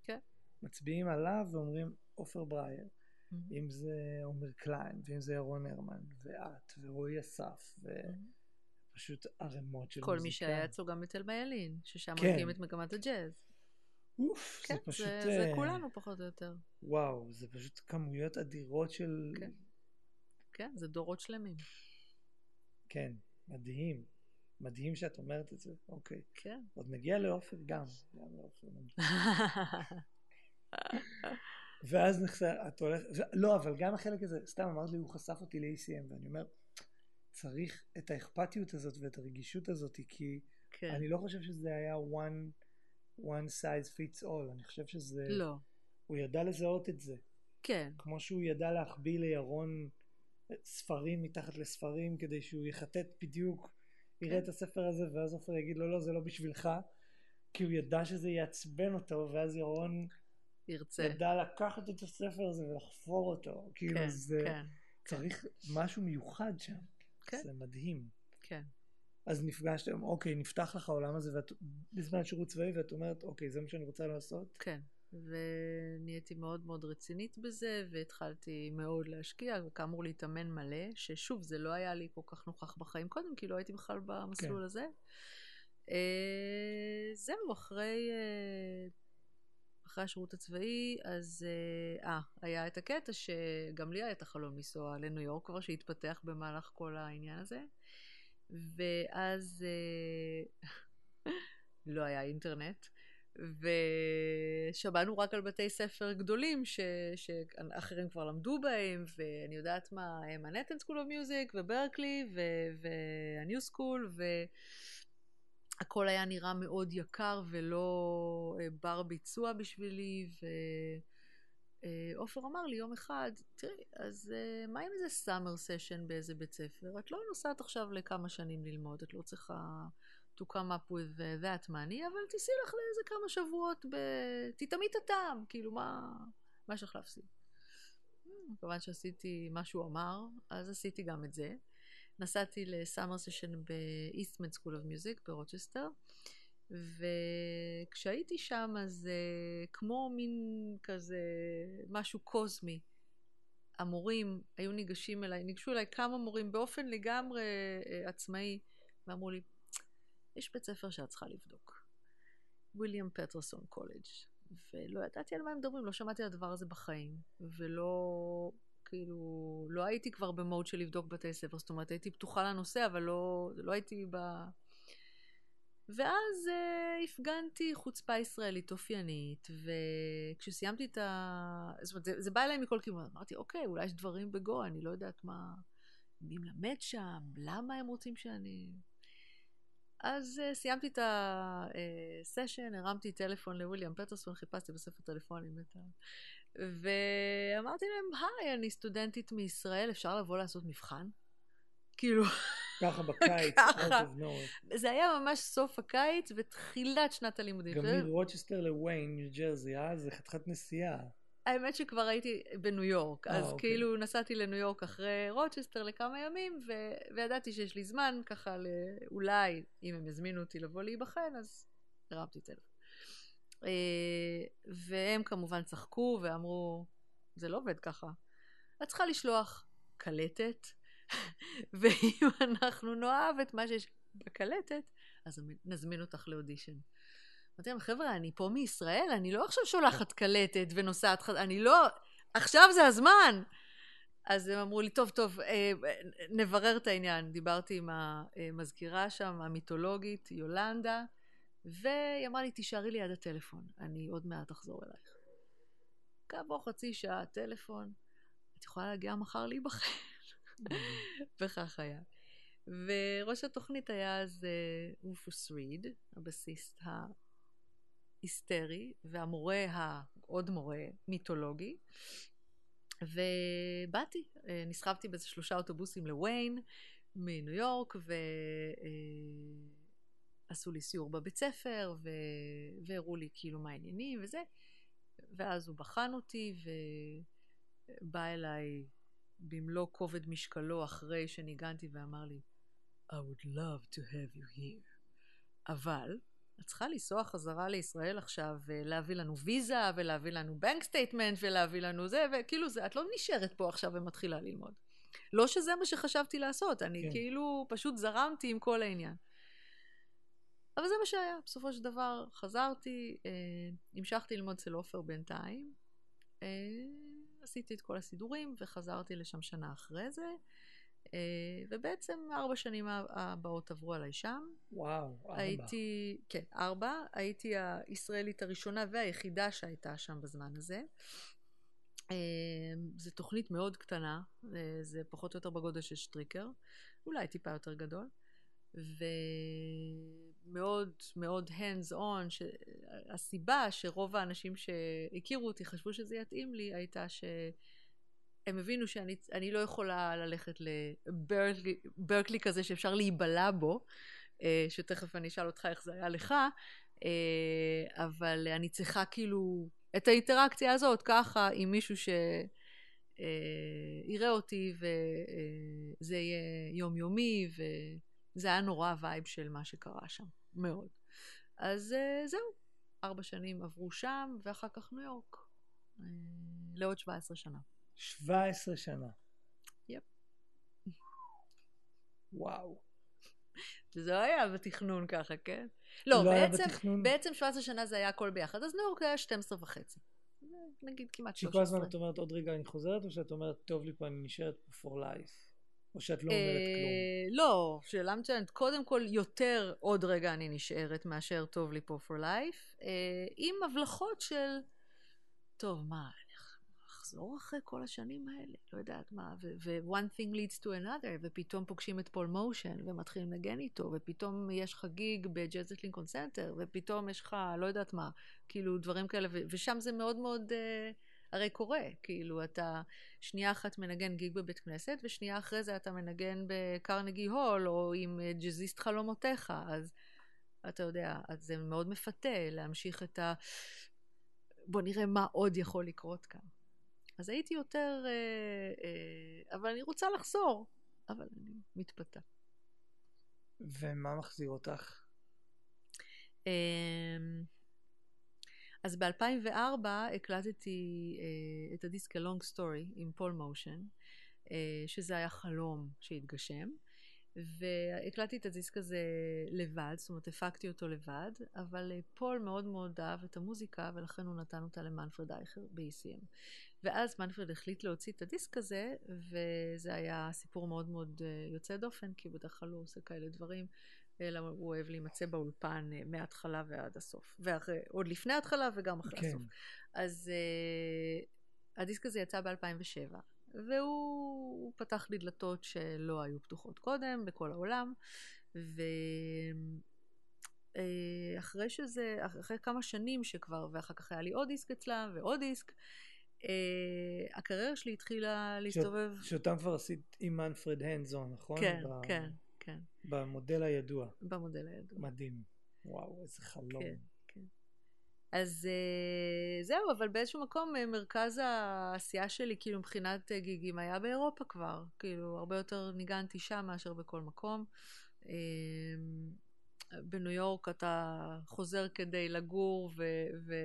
כן. שמצביעים כן. עליו ואומרים עופר ברייר. Mm-hmm. אם זה עומר קליין, ואם זה ירון הרמן, ואת, ורועי אסף, ו... mm-hmm. פשוט ערימות של כל מוזיקה. מי שהיה אצלו גם בתלמה ילין, ששם כן. הקים את מגמת הג'אז. אוף, כן, זה פשוט... זה, זה אה, כולנו פחות או יותר. וואו, זה פשוט כמויות אדירות של... כן. כן, זה דורות שלמים. כן, מדהים. מדהים שאת אומרת את זה, אוקיי. כן. עוד נגיע לעופר גם. גם לעופר. ואז נחשף, את הולכת, לא, אבל גם החלק הזה, סתם אמרת לי, הוא חשף אותי ל-ACM, ואני אומר, צריך את האכפתיות הזאת ואת הרגישות הזאת, כי כן. אני לא חושב שזה היה one, one size fits all, אני חושב שזה, לא. הוא ידע לזהות את זה, כן. כמו שהוא ידע להחביא לירון ספרים מתחת לספרים, כדי שהוא יחטט בדיוק, יראה כן. את הספר הזה, ואז עופר יגיד לו, לא, זה לא בשבילך, כי הוא ידע שזה יעצבן אותו, ואז ירון ירצה. ידע לקחת את הספר הזה ולחפור אותו, כאילו כן, זה כן, צריך משהו מיוחד שם, כן. זה מדהים. כן. אז נפגשתם, אוקיי, נפתח לך העולם הזה ואת, בזמן שירות צבאי ואת אומרת, אוקיי, זה מה שאני רוצה לעשות? כן. ונהייתי מאוד מאוד רצינית בזה, והתחלתי מאוד להשקיע, וכאמור להתאמן מלא, ששוב, זה לא היה לי כל כך נוכח בחיים קודם, כי לא הייתי בכלל במסלול כן. הזה. אה, זהו, אחרי, אה, אחרי השירות הצבאי, אז אה, אה, היה את הקטע שגם לי היה את החלום לנסוע לניו יורק כבר, שהתפתח במהלך כל העניין הזה. ואז אה, לא היה אינטרנט, ושמענו רק על בתי ספר גדולים ש, שאחרים כבר למדו בהם, ואני יודעת מה, מנהטן סקול אוף מיוזיק, וברקלי, והניו סקול, והכל היה נראה מאוד יקר ולא אה, בר ביצוע בשבילי, ו... אה, אמר לי יום אחד, תראי, אז uh, מה עם איזה summer session באיזה בית ספר? את לא נוסעת עכשיו לכמה שנים ללמוד, את לא צריכה to come up with that money, אבל תיסעי לך לאיזה כמה שבועות, ב... תטעמי את הטעם, כאילו מה, מה יש לך להפסיד? כמובן שעשיתי מה שהוא אמר, אז עשיתי גם את זה. נסעתי ל-summer session באיסטמן סקול אוף מיוזיק ברוצ'סטר. וכשהייתי שם אז uh, כמו מין כזה משהו קוסמי. המורים היו ניגשים אליי, ניגשו אליי כמה מורים באופן לגמרי uh, עצמאי, ואמרו לי, יש בית ספר שאת צריכה לבדוק. ויליאם פטרסון קולג'. ולא ידעתי על מה הם מדברים, לא שמעתי על הדבר הזה בחיים, ולא, כאילו, לא הייתי כבר במוד של לבדוק בתי ספר, זאת אומרת, הייתי פתוחה לנושא, אבל לא, לא הייתי ב... ואז uh, הפגנתי חוצפה ישראלית אופיינית, וכשסיימתי את ה... זאת אומרת, זה, זה בא אליי מכל כיוון. אמרתי, אוקיי, אולי יש דברים בגו, אני לא יודעת מה... מי מלמד שם, למה הם רוצים שאני... אז uh, סיימתי את הסשן, הרמתי טלפון לוויליאם פטרסון, חיפשתי בספר טלפונים את ה... ואמרתי להם, היי, אני סטודנטית מישראל, אפשר לבוא לעשות מבחן? כאילו... ככה בקיץ, ככה. זה היה ממש סוף הקיץ ותחילת שנת הלימודים. גם מרוצ'סטר לוויין, ניו ג'רזי, אה? זה חתיכת נסיעה. האמת שכבר הייתי בניו יורק, אה, אז אוקיי. כאילו נסעתי לניו יורק אחרי רוצ'סטר לכמה ימים, ו- וידעתי שיש לי זמן ככה ל- אולי, אם הם יזמינו אותי לבוא להיבחן, אז הרמתי טלפון. אה, והם כמובן צחקו ואמרו, זה לא עובד ככה. את צריכה לשלוח קלטת, ואם אנחנו נאהב את מה שיש בקלטת, אז נזמין אותך לאודישן. אמרתי להם, חבר'ה, אני פה מישראל, אני לא עכשיו שולחת קלטת ונוסעת, אני לא, עכשיו זה הזמן. אז הם אמרו לי, טוב, טוב, אה, נברר את העניין. דיברתי עם המזכירה שם, המיתולוגית, יולנדה, והיא אמרה לי, תישארי ליד הטלפון, אני עוד מעט אחזור אלייך. כעבור חצי שעה, טלפון, את יכולה להגיע מחר להיבחן. וכך היה. וראש התוכנית היה אז אה, רופוס ריד, הבסיסט ההיסטרי, והמורה, ה- עוד מורה מיתולוגי. ובאתי, אה, נסחבתי באיזה שלושה אוטובוסים לוויין מניו יורק, ועשו לי סיור בבית ספר, ו... והראו לי כאילו מה העניינים וזה. ואז הוא בחן אותי, ובא אליי במלוא כובד משקלו אחרי שניגנתי ואמר לי, I would love to have you here. אבל את צריכה לנסוע חזרה לישראל עכשיו ולהביא לנו ויזה ולהביא לנו bank statement ולהביא לנו זה, וכאילו זה, את לא נשארת פה עכשיו ומתחילה ללמוד. לא שזה מה שחשבתי לעשות, אני כן. כאילו פשוט זרמתי עם כל העניין. אבל זה מה שהיה, בסופו של דבר חזרתי, אה, המשכתי ללמוד אצל עופר בינתיים, אה, עשיתי את כל הסידורים וחזרתי לשם שנה אחרי זה, אה, ובעצם ארבע שנים הבאות עברו עליי שם. וואו, ארבע. הייתי, כן, ארבע, הייתי הישראלית הראשונה והיחידה שהייתה שם בזמן הזה. אה, זו תוכנית מאוד קטנה, אה, זה פחות או יותר בגודל של שטריקר, אולי טיפה יותר גדול, ומאוד מאוד hands on, ש... הסיבה שרוב האנשים שהכירו אותי חשבו שזה יתאים לי, הייתה שהם הבינו שאני לא יכולה ללכת לברקלי כזה שאפשר להיבלע בו, אה, שתכף אני אשאל אותך איך זה היה לך, אבל אני צריכה כאילו את האינטראקציה הזאת ככה עם מישהו שיראה אה, אותי וזה יהיה יומיומי וזה היה נורא ה-vibe של מה שקרה שם, מאוד. אז אה, זהו, ארבע שנים עברו שם ואחר כך ניו יורק, אה, לעוד 17 שנה. 17 שנה. yep. וואו. זה לא היה בתכנון ככה, כן? לא, לא בעצם, בתכנון? בעצם 17 שנה זה היה הכל ביחד, אז ניו יורק היה 12 וחצי. נגיד כמעט 13. שכל הזמן את אומרת עוד רגע אני חוזרת, או שאת אומרת טוב לי פה אני נשארת פה for life? או שאת לא אומרת כלום? אה, לא, שאלה מצוינת. קודם כל, יותר עוד רגע אני נשארת מאשר טוב לי פה for life, אה, עם הבלחות של, טוב, מה, אני אחזור אחרי כל השנים האלה? לא יודעת מה, ו-one thing leads to another, ופתאום פוגשים את פול מוטיאן, ומתחילים לנגן איתו, ופתאום יש לך גיג ב-Jazz at Lincoln Center, ופתאום יש לך, לא יודעת מה, כאילו דברים כאלה, ושם זה מאוד מאוד... Uh, הרי קורה, כאילו, אתה שנייה אחת מנגן גיג בבית כנסת, ושנייה אחרי זה אתה מנגן בקרנגי הול, או עם אה, ג'אזיסט חלומותיך, אז אתה יודע, אז זה מאוד מפתה להמשיך את ה... בוא נראה מה עוד יכול לקרות כאן. אז הייתי יותר... אה, אה, אבל אני רוצה לחזור, אבל אני מתפתה. ומה מחזיר אותך? אמ, אז ב-2004 הקלטתי uh, את הדיסק ה-Long Story עם פול מוטיאן, uh, שזה היה חלום שהתגשם, והקלטתי את הדיסק הזה לבד, זאת אומרת הפקתי אותו לבד, אבל uh, פול מאוד מאוד אהב את המוזיקה ולכן הוא נתן אותה למנפרד אייכר ב-ECM. ואז מנפרד החליט להוציא את הדיסק הזה, וזה היה סיפור מאוד מאוד uh, יוצא דופן, כי בדרך כלל הוא עושה כאלה דברים. אלא הוא אוהב להימצא באולפן uh, מההתחלה ועד הסוף. ועוד לפני ההתחלה וגם אחרי כן. הסוף. אז uh, הדיסק הזה יצא ב-2007, והוא פתח לי דלתות שלא היו פתוחות קודם בכל העולם, ואחרי uh, שזה, אחרי כמה שנים שכבר, ואחר כך היה לי עוד דיסק אצלם ועוד דיסק, uh, הקריירה שלי התחילה להסתובב... שאותם כבר עשית עם מנפרד הנדזון, נכון? כן, ב... כן. כן. במודל הידוע. במודל הידוע. מדהים. וואו, איזה חלום. כן, כן. אז uh, זהו, אבל באיזשהו מקום uh, מרכז העשייה שלי, כאילו מבחינת uh, גיגים, היה באירופה כבר. כאילו, הרבה יותר ניגנתי שם מאשר בכל מקום. Uh, בניו יורק אתה חוזר כדי לגור ו... ו...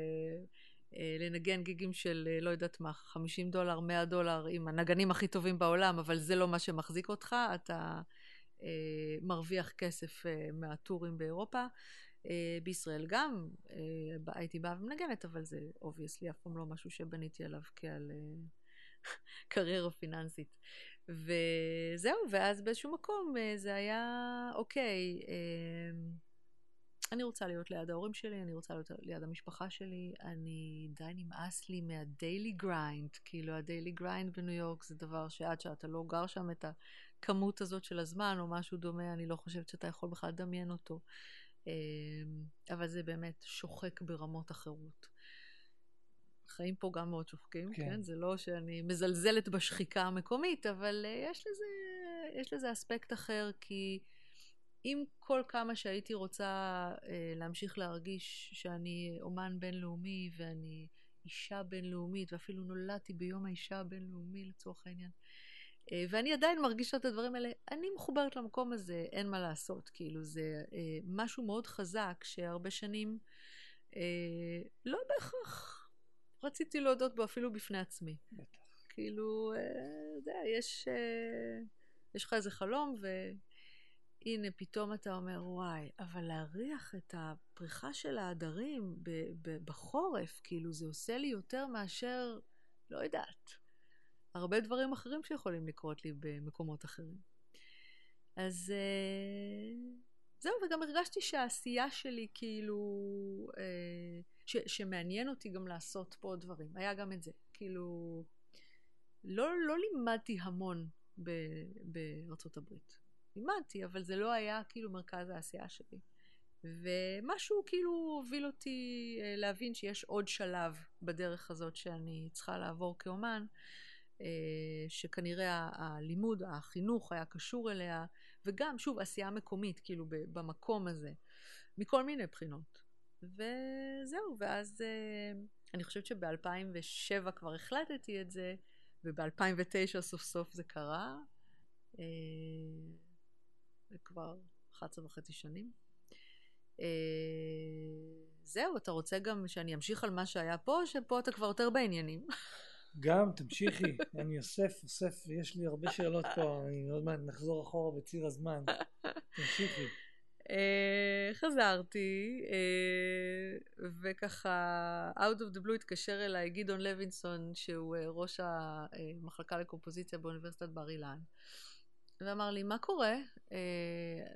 לנגן גיגים של לא יודעת מה, 50 דולר, 100 דולר עם הנגנים הכי טובים בעולם, אבל זה לא מה שמחזיק אותך, אתה אה, מרוויח כסף אה, מהטורים באירופה. אה, בישראל גם הייתי באה ומנגנת, אבל זה obviously אף פעם לא משהו שבניתי עליו כעל קריירה פיננסית. וזהו, ואז באיזשהו מקום זה היה, אוקיי, אני רוצה להיות ליד ההורים שלי, אני רוצה להיות ליד המשפחה שלי, אני די נמאס לי מה daily grind, כאילו ה daily grind בניו יורק זה דבר שעד שאתה לא גר שם את הכמות הזאת של הזמן או משהו דומה, אני לא חושבת שאתה יכול בכלל לדמיין אותו. אמ, אבל זה באמת שוחק ברמות אחרות. החיים פה גם מאוד שוחקים, כן. כן? זה לא שאני מזלזלת בשחיקה המקומית, אבל uh, יש לזה, יש לזה אספקט אחר, כי אם כל כמה שהייתי רוצה uh, להמשיך להרגיש שאני אומן בינלאומי ואני אישה בינלאומית, ואפילו נולדתי ביום האישה הבינלאומי לצורך העניין, אה, ואני עדיין מרגישה את הדברים האלה, אני מחוברת למקום הזה, אין מה לעשות. כאילו, זה אה, משהו מאוד חזק שהרבה שנים אה, לא בהכרח רציתי להודות בו אפילו בפני עצמי. בטח. כאילו, יודע, יש, אה, יש לך איזה חלום, והנה, פתאום אתה אומר, וואי, אבל להריח את הפריחה של העדרים בחורף, כאילו, זה עושה לי יותר מאשר, לא יודעת, הרבה דברים אחרים שיכולים לקרות לי במקומות אחרים. אז אה, זהו, וגם הרגשתי שהעשייה שלי, כאילו, אה, ש, שמעניין אותי גם לעשות פה דברים. היה גם את זה. כאילו, לא, לא לימדתי המון ב, בארצות הברית. לימדתי, אבל זה לא היה כאילו מרכז העשייה שלי. ומשהו כאילו הוביל אותי אה, להבין שיש עוד שלב בדרך הזאת שאני צריכה לעבור כאומן, שכנראה הלימוד, החינוך היה קשור אליה, וגם, שוב, עשייה מקומית, כאילו, במקום הזה, מכל מיני בחינות. וזהו, ואז אה, אני חושבת שב-2007 כבר החלטתי את זה, וב-2009 סוף סוף זה קרה. אה, זה כבר 11 וחצי שנים. אה, זהו, אתה רוצה גם שאני אמשיך על מה שהיה פה, שפה אתה כבר יותר בעניינים? גם, תמשיכי. אני אוסף, אוסף, יש לי הרבה שאלות פה, אני עוד מעט נחזור אחורה בציר הזמן. תמשיכי. Uh, חזרתי, uh, וככה, out of the blue התקשר אליי גדעון לוינסון, שהוא uh, ראש המחלקה לקומפוזיציה באוניברסיטת בר אילן, ואמר לי, מה קורה?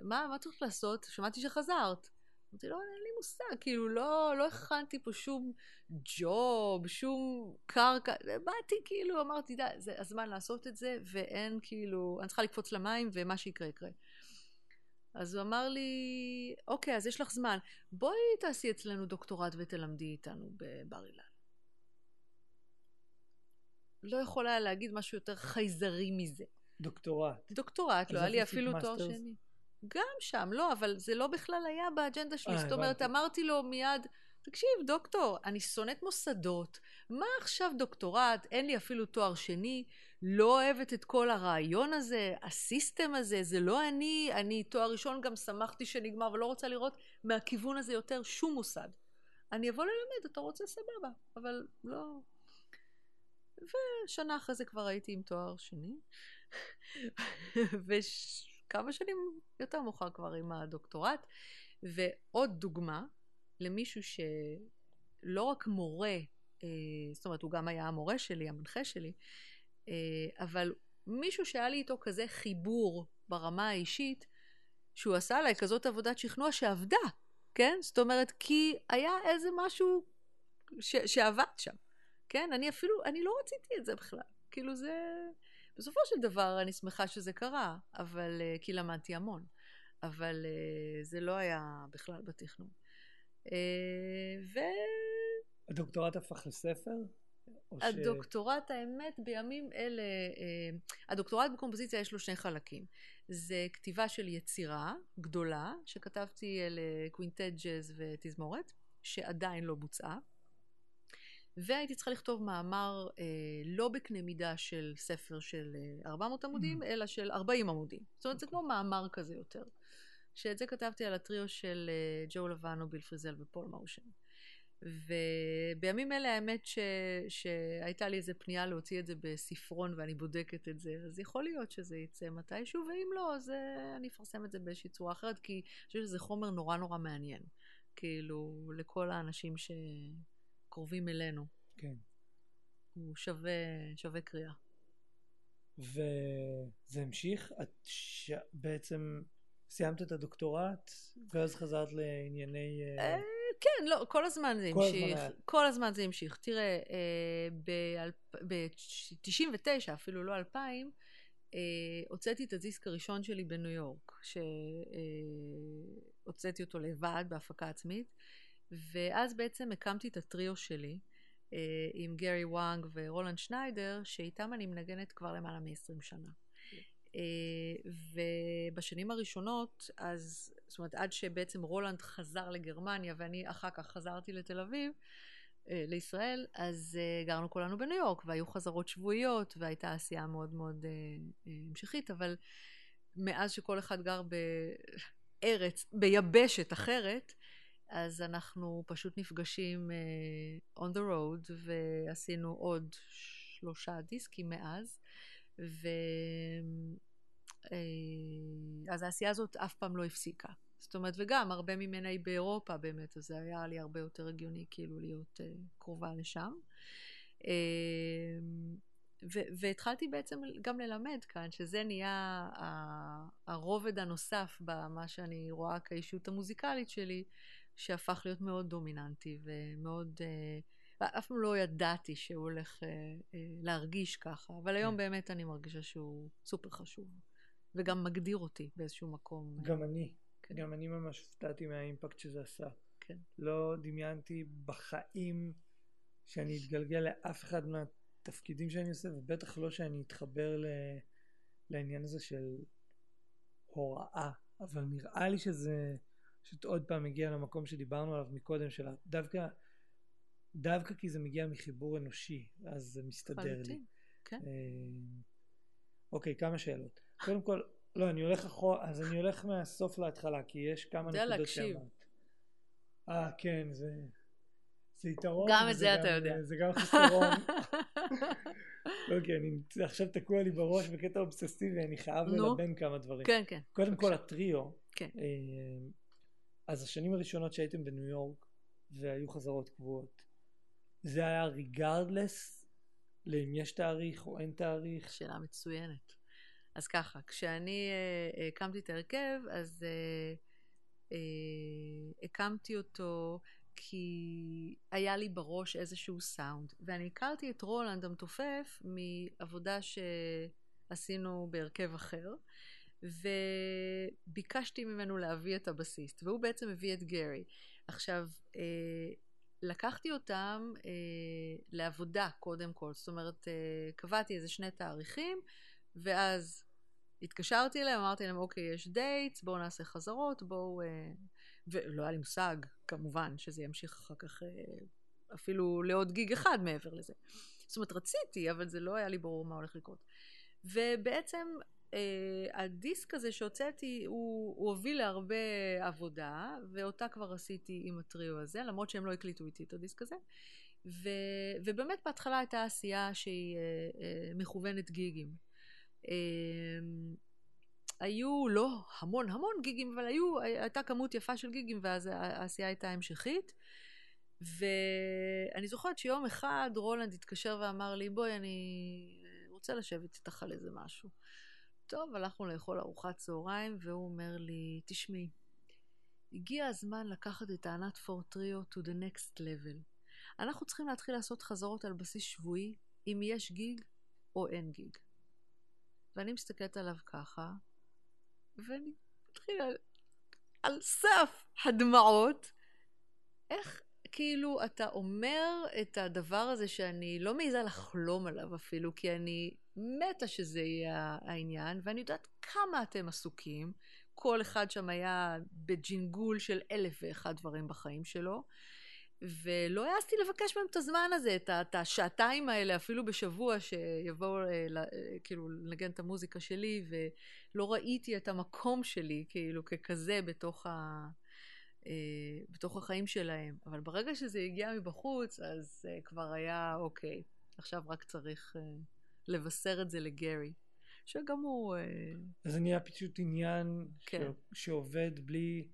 מה, מה צריך לעשות? שמעתי שחזרת. אמרתי לו, אין לי מושג, כאילו, לא, לא הכנתי פה שום ג'וב, שום קרקע, באתי, כאילו, אמרתי, די, זה הזמן לעשות את זה, ואין, כאילו, אני צריכה לקפוץ למים, ומה שיקרה, יקרה. אז הוא אמר לי, אוקיי, אז יש לך זמן, בואי תעשי אצלנו דוקטורט ותלמדי איתנו בבר אילן. לא יכולה להגיד משהו יותר חייזרי מזה. דוקטורט. דוקטורט, לא היה לי אפילו תואר שני. גם שם, לא, אבל זה לא בכלל היה באג'נדה שלי. זאת אומרת, אמרתי לו מיד, תקשיב, דוקטור, אני שונאת מוסדות, מה עכשיו דוקטורט? אין לי אפילו תואר שני, לא אוהבת את כל הרעיון הזה, הסיסטם הזה, זה לא אני, אני תואר ראשון גם שמחתי שנגמר ולא רוצה לראות מהכיוון הזה יותר שום מוסד. אני אבוא ללמד, אתה רוצה? סבבה, אבל לא... ושנה אחרי זה כבר הייתי עם תואר שני, וכמה שנים יותר מאוחר כבר עם הדוקטורט. ועוד דוגמה למישהו שלא רק מורה, אה, זאת אומרת, הוא גם היה המורה שלי, המנחה שלי, אה, אבל מישהו שהיה לי איתו כזה חיבור ברמה האישית, שהוא עשה עליי כזאת עבודת שכנוע שעבדה, כן? זאת אומרת, כי היה איזה משהו ש- שעבד שם, כן? אני אפילו, אני לא רציתי את זה בכלל. כאילו זה... בסופו של דבר אני שמחה שזה קרה, אבל... אה, כי למדתי המון. אבל זה לא היה בכלל בתכנון. ו... הדוקטורט הפך לספר? הדוקטורט, ש... האמת, בימים אלה, הדוקטורט בקומפוזיציה יש לו שני חלקים. זה כתיבה של יצירה גדולה, שכתבתי לקווינטט ג'אז ותזמורת, שעדיין לא בוצעה. והייתי צריכה לכתוב מאמר אה, לא בקנה מידה של ספר של 400 עמודים, mm-hmm. אלא של 40 עמודים. זאת אומרת, okay. זה כמו מאמר כזה יותר. שאת זה כתבתי על הטריו של אה, ג'ו לבנו, ביל פריזל ופול מושן. ובימים אלה האמת ש... שהייתה לי איזה פנייה להוציא את זה בספרון ואני בודקת את זה, אז יכול להיות שזה יצא מתישהו, ואם לא, אז אה, אני אפרסם את זה באיזושהי צורה אחרת, כי אני חושבת שזה חומר נורא נורא מעניין. כאילו, לכל האנשים שקרובים אלינו. כן. הוא שווה, שווה קריאה. וזה המשיך? את ש... בעצם סיימת את הדוקטורט, ואז חזרת לענייני... אה, אה, כן, לא, כל הזמן זה המשיך. כל הזמן זה המשיך. תראה, אה, ב-99, אפילו לא 2000, הוצאתי את הדיסק הראשון שלי בניו יורק, שהוצאתי אותו לבד בהפקה עצמית, ואז בעצם הקמתי את הטריו שלי. עם גרי וואנג ורולנד שניידר, שאיתם אני מנגנת כבר למעלה מ-20 שנה. אה, ובשנים הראשונות, אז, זאת אומרת, עד שבעצם רולנד חזר לגרמניה ואני אחר כך חזרתי לתל אביב, אה, לישראל, אז אה, גרנו כולנו בניו יורק, והיו חזרות שבועיות, והייתה עשייה מאוד מאוד המשכית, אבל מאז שכל אחד גר בארץ, ביבשת אחרת, אז אנחנו פשוט נפגשים on the road, ועשינו עוד שלושה דיסקים מאז. ו... אה, אז העשייה הזאת אף פעם לא הפסיקה. זאת אומרת, וגם הרבה ממנה היא באירופה באמת, אז זה היה לי הרבה יותר הגיוני כאילו להיות uh, קרובה לשם. Uh, ו- והתחלתי בעצם גם ללמד כאן, שזה נהיה הרובד הנוסף במה שאני רואה כאישות המוזיקלית שלי, שהפך להיות מאוד דומיננטי ומאוד... Uh, אף פעם לא ידעתי שהוא הולך uh, uh, להרגיש ככה, אבל היום כן. באמת אני מרגישה שהוא סופר חשוב, וגם מגדיר אותי באיזשהו מקום. גם אני. כן. גם אני ממש הופתעתי מהאימפקט שזה עשה. כן. לא דמיינתי בחיים שאני אתגלגל לאף אחד מהתפקידים שאני עושה, ובטח לא שאני אתחבר ל... לעניין הזה של הוראה. אבל נראה לי שזה פשוט עוד פעם מגיע למקום שדיברנו עליו מקודם, של דווקא, דווקא כי זה מגיע מחיבור אנושי, אז זה מסתדר לי. כן. אה, אוקיי, כמה שאלות. קודם כל, לא, אני הולך אחורה, אז אני הולך מהסוף להתחלה, כי יש כמה נקודות שאמרת. אה, כן, זה... זה יתרון. גם את זה אתה יודע. זה גם חיסרון. אוקיי, אני עכשיו תקוע לי בראש בקטע אובססיבי, אני חייב ללבן כמה דברים. כן, כן. קודם כל, הטריו. כן. אה, אז השנים הראשונות שהייתם בניו יורק, והיו חזרות קבועות, זה היה ריגרדלס לאם יש תאריך או אין תאריך? שאלה מצוינת. אז ככה, כשאני uh, הקמתי את ההרכב, אז uh, uh, הקמתי אותו כי היה לי בראש איזשהו סאונד. ואני הכרתי את רולנד המתופף מעבודה שעשינו בהרכב אחר, וביקשתי ממנו להביא את הבסיסט, והוא בעצם הביא את גרי. עכשיו, uh, לקחתי אותם uh, לעבודה קודם כל, זאת אומרת, uh, קבעתי איזה שני תאריכים, ואז התקשרתי אליהם, אמרתי להם, אוקיי, יש dates, בואו נעשה חזרות, בואו... אה, ולא היה לי מושג, כמובן, שזה ימשיך אחר כך אה, אפילו לעוד גיג אחד מעבר לזה. זאת אומרת, רציתי, אבל זה לא היה לי ברור מה הולך לקרות. ובעצם אה, הדיסק הזה שהוצאתי, הוא, הוא הוביל להרבה עבודה, ואותה כבר עשיתי עם הטריו הזה, למרות שהם לא הקליטו איתי את הדיסק הזה. ו, ובאמת בהתחלה הייתה עשייה שהיא אה, אה, מכוונת גיגים. אמ, היו לא המון המון גיגים, אבל היו, הייתה כמות יפה של גיגים ואז העשייה הייתה המשכית. ואני זוכרת שיום אחד רולנד התקשר ואמר לי, בואי, אני רוצה לשבת איתך על איזה משהו. טוב, הלכנו לאכול ארוחת צהריים, והוא אומר לי, תשמעי, הגיע הזמן לקחת את הענת פורטריו to the next level. אנחנו צריכים להתחיל לעשות חזרות על בסיס שבועי, אם יש גיג או אין גיג. ואני מסתכלת עליו ככה, ואני מתחילה על, על סף הדמעות. איך כאילו אתה אומר את הדבר הזה שאני לא מעיזה לחלום עליו אפילו, כי אני מתה שזה יהיה העניין, ואני יודעת כמה אתם עסוקים. כל אחד שם היה בג'ינגול של אלף ואחד דברים בחיים שלו. ולא העזתי לבקש מהם את הזמן הזה, את השעתיים האלה, אפילו בשבוע, שיבואו אה, אה, כאילו לנגן את המוזיקה שלי, ולא ראיתי את המקום שלי, כאילו, ככזה בתוך, ה, אה, בתוך החיים שלהם. אבל ברגע שזה הגיע מבחוץ, אז כבר היה, אוקיי, עכשיו רק צריך לבשר את זה לגרי. שגם הוא... אז זה נהיה פשוט עניין כן. ש... שעובד בלי...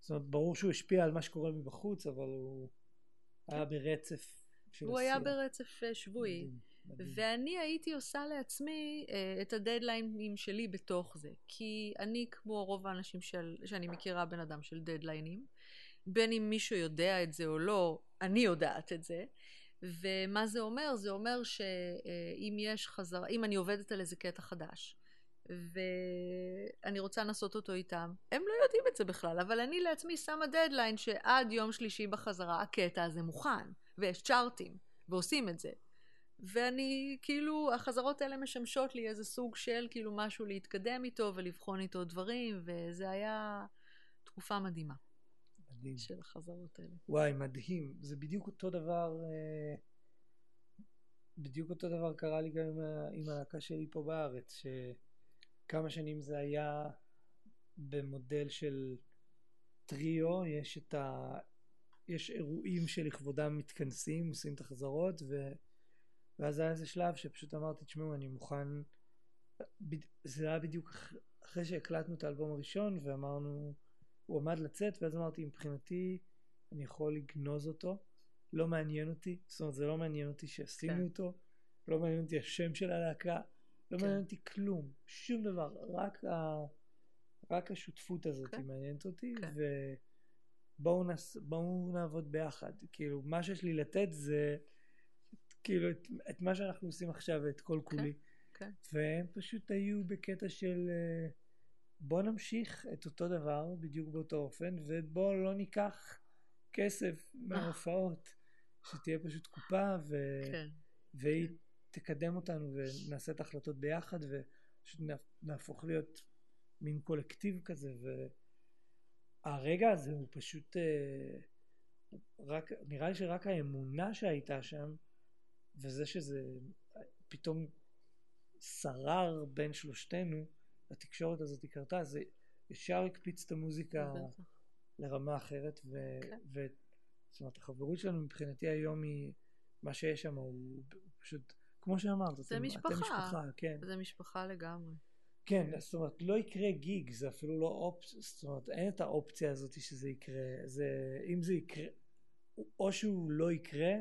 זאת אומרת, ברור שהוא השפיע על מה שקורה מבחוץ, אבל הוא... היה ברצף של הוא היה ברצף אה, שבועי. ואני הייתי עושה לעצמי uh, את הדדליינים שלי בתוך זה. כי אני, כמו רוב האנשים של, שאני מכירה, בן אדם של דדליינים. בין אם מישהו יודע את זה או לא, אני יודעת את זה. ומה זה אומר? זה אומר שאם יש חזרה, אם אני עובדת על איזה קטע חדש, ואני רוצה לנסות אותו איתם. הם לא יודעים את זה בכלל, אבל אני לעצמי שמה דדליין שעד יום שלישי בחזרה הקטע הזה מוכן, ויש צ'ארטים, ועושים את זה. ואני, כאילו, החזרות האלה משמשות לי איזה סוג של כאילו משהו להתקדם איתו ולבחון איתו דברים, וזה היה תקופה מדהימה. מדהים. של החזרות האלה. וואי, מדהים. זה בדיוק אותו דבר, אה, בדיוק אותו דבר קרה לי גם עם הלהקה שלי פה בארץ, ש... כמה שנים זה היה במודל של טריו, יש את ה... יש אירועים שלכבודם מתכנסים, עושים את החזרות, ו... ואז היה איזה שלב שפשוט אמרתי, תשמעו, אני מוכן זה היה בדיוק אח- אחרי שהקלטנו את האלבום הראשון ואמרנו, הוא עמד לצאת ואז אמרתי מבחינתי אני יכול לגנוז אותו, לא מעניין אותי, זאת אומרת זה לא מעניין אותי שעשינו כן. אותו, לא מעניין אותי השם של הלהקה, לא כן. מעניין אותי כלום, שום דבר, רק, ה... רק השותפות הזאת כן. מעניינת אותי כן. ובואו נס... נעבוד ביחד, כאילו מה שיש לי לתת זה כאילו את, את מה שאנחנו עושים עכשיו ואת כל כולי. כן. והם פשוט היו בקטע של אה, בוא נמשיך את אותו דבר בדיוק באותו אופן ובוא לא ניקח כסף מההופעות שתהיה פשוט קופה ו... כן. והיא כן. תקדם אותנו ונעשה את ההחלטות ביחד ופשוט נה- נהפוך להיות מין קולקטיב כזה והרגע הזה הוא פשוט אה, רק נראה לי שרק האמונה שהייתה שם וזה שזה פתאום שרר בין שלושתנו התקשורת הזאת קרתה זה ישר הקפיץ את המוזיקה. לרמה אחרת ו... כן. ו... זאת אומרת החברות שלנו מבחינתי היום היא מה שיש שם הוא פשוט כמו שאמרת זה אתם, משפחה. אתם משפחה כן זה משפחה לגמרי. כן זאת אומרת לא יקרה גיג זה אפילו לא אופציה זאת אומרת אין את האופציה הזאת שזה יקרה זה אם זה יקרה או שהוא לא יקרה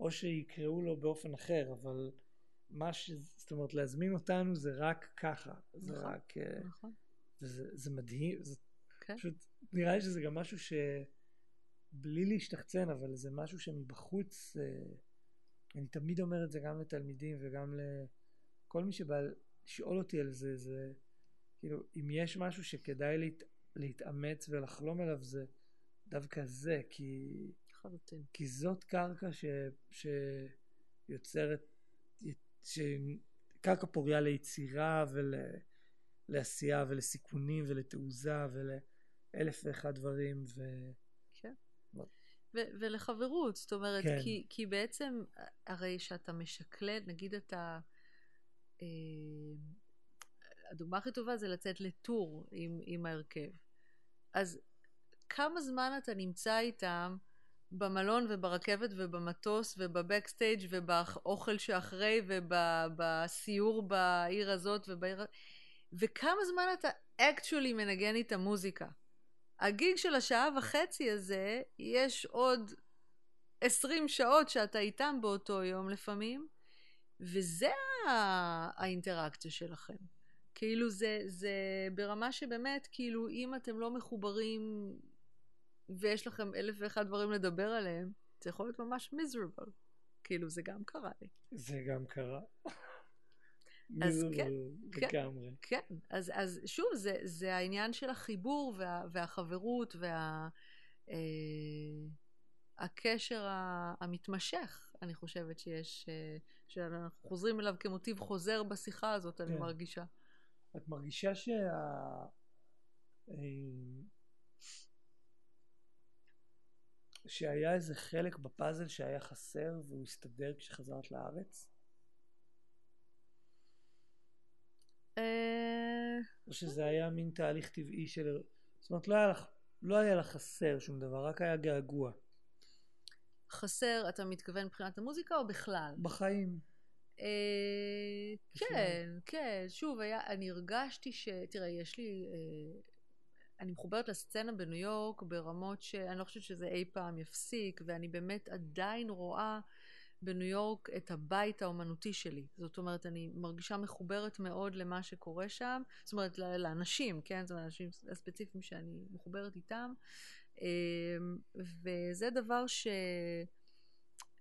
או שיקראו לו באופן אחר אבל מה ש... זאת אומרת להזמין אותנו זה רק ככה זה נכון. רק אה, נכון. וזה זה מדהים זה כן. פשוט נראה לי שזה גם משהו שבלי להשתחצן אבל זה משהו שמבחוץ אה, אני תמיד אומר את זה גם לתלמידים וגם לכל מי שבא לשאול אותי על זה זה כאילו אם יש משהו שכדאי להת, להתאמץ ולחלום אליו זה דווקא זה כי, לחלוטין. כי זאת קרקע ש, שיוצרת ש, קרקע פוריה ליצירה ולעשייה ולסיכונים ולתעוזה ולאלף ואחד דברים ו... כן. לא. ו- ולחברות, זאת אומרת, כן. כי, כי בעצם, הרי שאתה משקלל, נגיד אתה, אה, הדוגמה הכי טובה זה לצאת לטור עם, עם ההרכב. אז כמה זמן אתה נמצא איתם במלון וברכבת ובמטוס ובבקסטייג' ובאוכל שאחרי ובסיור בעיר הזאת ובעיר... וכמה זמן אתה actually מנגן איתם מוזיקה. הגיג של השעה וחצי הזה, יש עוד עשרים שעות שאתה איתם באותו יום לפעמים, וזה האינטראקציה שלכם. כאילו זה, זה ברמה שבאמת, כאילו אם אתם לא מחוברים ויש לכם אלף ואחד דברים לדבר עליהם, זה יכול להיות ממש miserable. כאילו זה גם קרה לי. זה גם קרה. אז כן, כן. לגמרי. כן, אז, אז שוב, זה, זה העניין של החיבור וה, והחברות וה... אה, הקשר המתמשך, אני חושבת שיש, אה, שאנחנו חוזרים אליו כמוטיב חוזר בשיחה הזאת, אני כן. מרגישה. את מרגישה שה... אה, שהיה איזה חלק בפאזל שהיה חסר והוא הסתדר כשחזרת לארץ? אה, או שזה היה מין תהליך טבעי של... זאת אומרת, לא היה לך, לא היה לך חסר שום דבר, רק היה געגוע. חסר, אתה מתכוון מבחינת המוזיקה או בכלל? בחיים. אה. כן, כן, שוב, היה, אני הרגשתי ש... תראה, יש לי... אה, אני מחוברת לסצנה בניו יורק ברמות שאני לא חושבת שזה אי פעם יפסיק, ואני באמת עדיין רואה בניו יורק את הבית האומנותי שלי. זאת אומרת, אני מרגישה מחוברת מאוד למה שקורה שם, זאת אומרת, לאנשים, כן? זאת אומרת, לאנשים הספציפיים שאני מחוברת איתם. אה, וזה דבר ש...